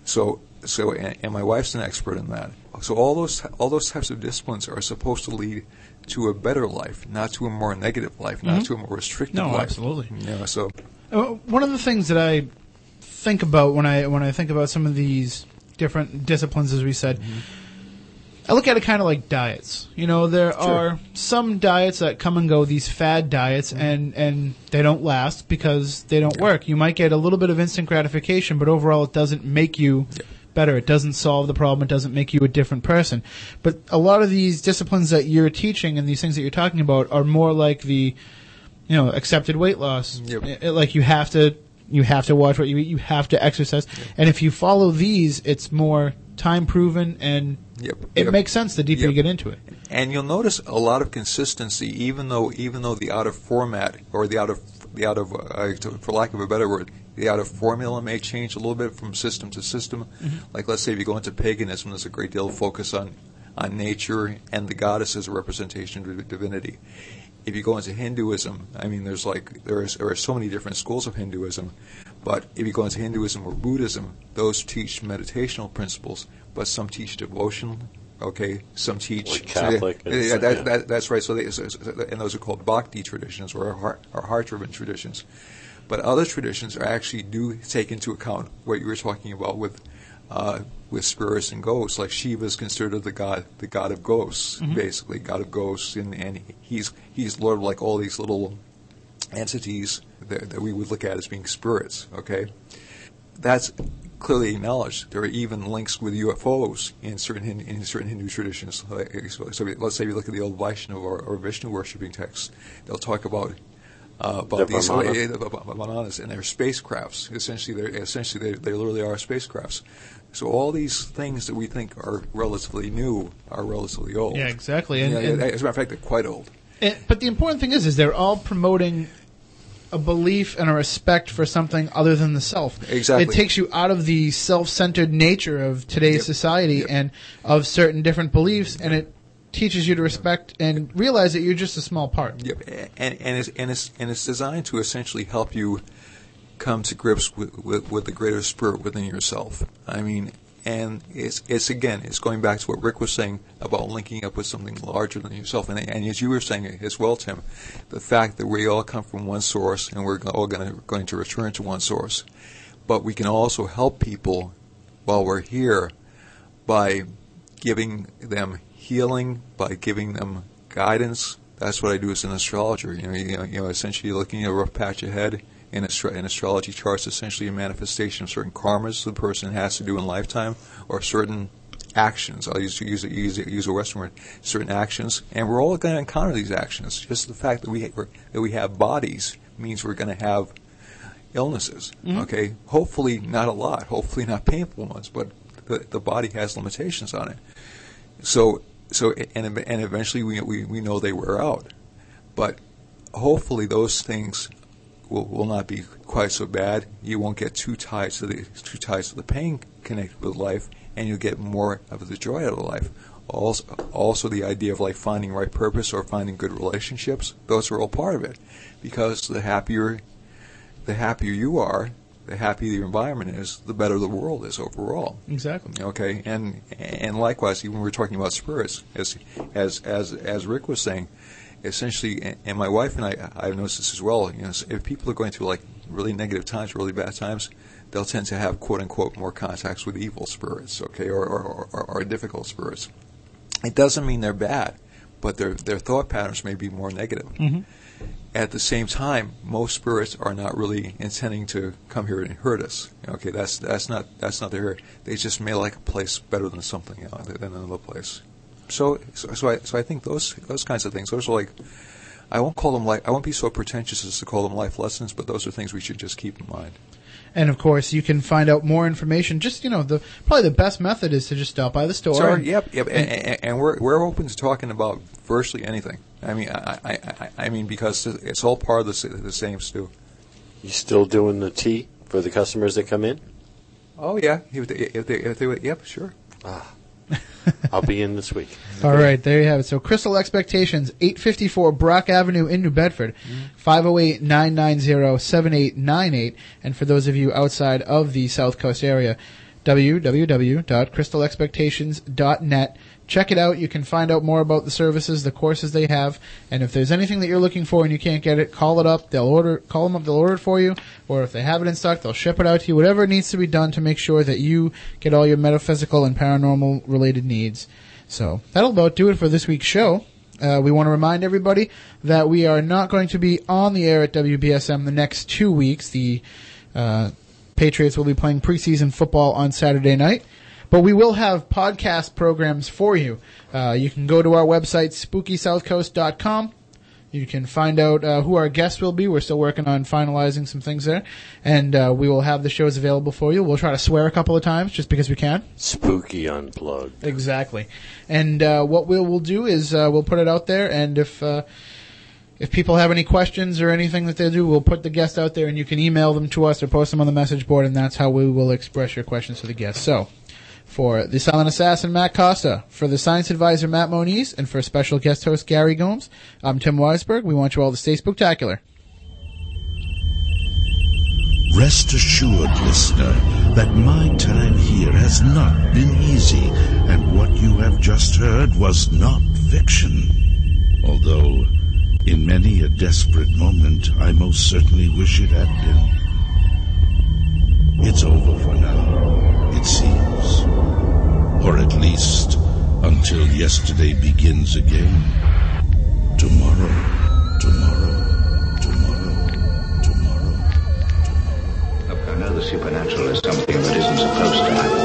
So, so, and, and my wife's an expert in that. So all those all those types of disciplines are supposed to lead to a better life, not to a more negative life, not Mhm. to a more restrictive No, life. absolutely. You know, so Uh, One of the things that I think about when I when I think about some of these different disciplines, as we said, mm-hmm. I look at it kind of like diets. You know, there Sure. are some diets that come and go, these fad diets, mm-hmm. and and they don't last because they don't work. You might get a little bit of instant gratification, but overall, it doesn't make you better. It doesn't solve the problem. It doesn't make you a different person. But a lot of these disciplines that you're teaching and these things that you're talking about are more like the you know, accepted weight loss. It- it- eh, eh, like you have to, you have to watch what you eat. You have to exercise, and if you follow these, it's more time proven, and Yep. it Yep. makes sense the deeper Yep. you get into it. and you'll notice a lot of consistency, even though even though the out of format or the out of the out of uh, for lack of a better word, the out of formula may change a little bit from system to system. Mhm. Like let's say if you go into paganism, there's a great deal of focus on on nature and the goddess as a representation of divinity. If you go into Hinduism, I mean, there's like there is there are so many different schools of Hinduism, but if you go into Hinduism or Buddhism, those teach meditational principles, but some teach devotion. Okay, some teach Like Catholic So, and yeah, that, that, that's right. So, they, so, so- and those are called bhakti traditions or heart, or heart-driven traditions. But other traditions are actually do take into account what you were talking about with uh, with spirits and ghosts. Like Shiva is considered the god, the god of ghosts, Mhm. basically god of ghosts, and, and he's he's lord of like all these little entities that, that we would look at as being spirits. Okay, that's clearly acknowledged. There are even links with UFOs in certain in certain Hindu traditions. So, so let's say we look at the old Vaishnava or, or Vishnu worshipping texts. They'll talk about uh, about The these Brahmana. uh, the and their spacecrafts. Essentially, they're essentially they, they literally are spacecrafts. So all these things that we think are relatively new are relatively old. Yeah, exactly. And- Yeah, and- as a matter of fact, they're quite old. And, but the important thing is, is they're all promoting a belief and a respect for something other than the self. Exactly. It takes you out of the self-centered nature of today's society and of certain different beliefs, and it teaches you to respect and realize that you're just a small part. Yep, and and it's and it's and it's designed to essentially help you come to grips with, with, with the greater spirit within yourself. I mean, and it's it's again, it's going back to what Rick was saying about linking up with something larger than yourself, and and as you were saying as well, Tim, the fact that we all come from one source and we're all going to going to return to one source, but we can also help people while we're here by giving them healing, by giving them guidance. That's what I do as an astrologer. You know, you know, you know essentially looking at a rough patch ahead in, astro- in astrology charts, essentially a manifestation of certain karmas the person has to do in lifetime, or certain actions. I'll use use use, use a Western word. Certain actions, and we're all going to encounter these actions. Just the fact that we that we have bodies means we're going to have illnesses. Mhm. Okay, hopefully not a lot. Hopefully not painful ones, but the, the body has limitations on it. So so and and eventually we we, we know they wear out, but hopefully those things will, will not be quite so bad. You won't get too tied to the too tied to the pain connected with life, and you'll get more of the joy out of life. Also, also the idea of like finding right purpose or finding good relationships. Those are all part of it, because the happier, the happier you are, the happier your environment is, the better the world is overall. Exactly. Okay, and and likewise, even when we're talking about spirits, as as as as Rick was saying, essentially, and my wife and I, I've noticed this as well. You know, if people are going through like really negative times, really bad times, they'll tend to have quote unquote more contacts with evil spirits, okay, or or, or, or difficult spirits. It doesn't mean they're bad, but their their thought patterns may be more negative. Mhm. At the same time, most spirits are not really intending to come here and hurt us. Okay, that's that's not that's not their. They just may like a place better than something you know, than another place. So so so I so I think those those kinds of things. Those are like. I won't call them like I won't be so pretentious as to call them life lessons, but those are things we should just keep in mind. And of course, you can find out more information. Just you know, the probably the best method is to just stop by the store. Sorry, and- yep, yep, and, and, and we're we're open to talking about virtually anything. I mean, I I, I, I mean because it's all part of the, the same stew. You still doing the tea for the customers that come in? Oh yeah, if they, if they, if they would- yep, sure. Ah, I'll be in this week. All right, there you have it. So Crystal Expectations, 854 Brock Avenue in New Bedford, 508-990-7898. And for those of you outside of the South Coast area, www.crystalexpectations.net. Check it out. You can find out more about the services, the courses they have, and if there's anything that you're looking for and you can't get it, call it up. They'll order, call them up. They'll order it for you, or if they have it in stock, they'll ship it out to you. Whatever needs to be done to make sure that you get all your metaphysical and paranormal related needs. So that'll about do it for this week's show. Uh, we want to remind everybody that we are not going to be on the air at WBSM the next two weeks. The uh, Patriots will be playing preseason football on Saturday night. But we will have podcast programs for you. Uh, you can go to our website, spookysouthcoast.com. You can find out uh, who our guests will be. We're still working on finalizing some things there. And uh, we will have the shows available for you. We'll try to swear a couple of times just because we can. Spooky unplugged. Exactly. And uh, what we'll, we'll do is uh, we'll put it out there, and if uh, if people have any questions or anything that they do, we'll put the guests out there, and you can email them to us or post them on the message board, and that's how we will express your questions to the guests. So, for the silent assassin Matt Costa, for the science advisor Matt Moniz, and for special guest host Gary Gomes, I'm Tim Weisberg. We want you all to stay spectacular. Rest assured, listener, that my time here has not been easy, and what you have just heard was not fiction. Although, in many a desperate moment, I most certainly wish it had been. It's over for now, it seems. Or at least, until yesterday begins again. Tomorrow, tomorrow, tomorrow, tomorrow, Look, I know the supernatural is something that isn't supposed to happen.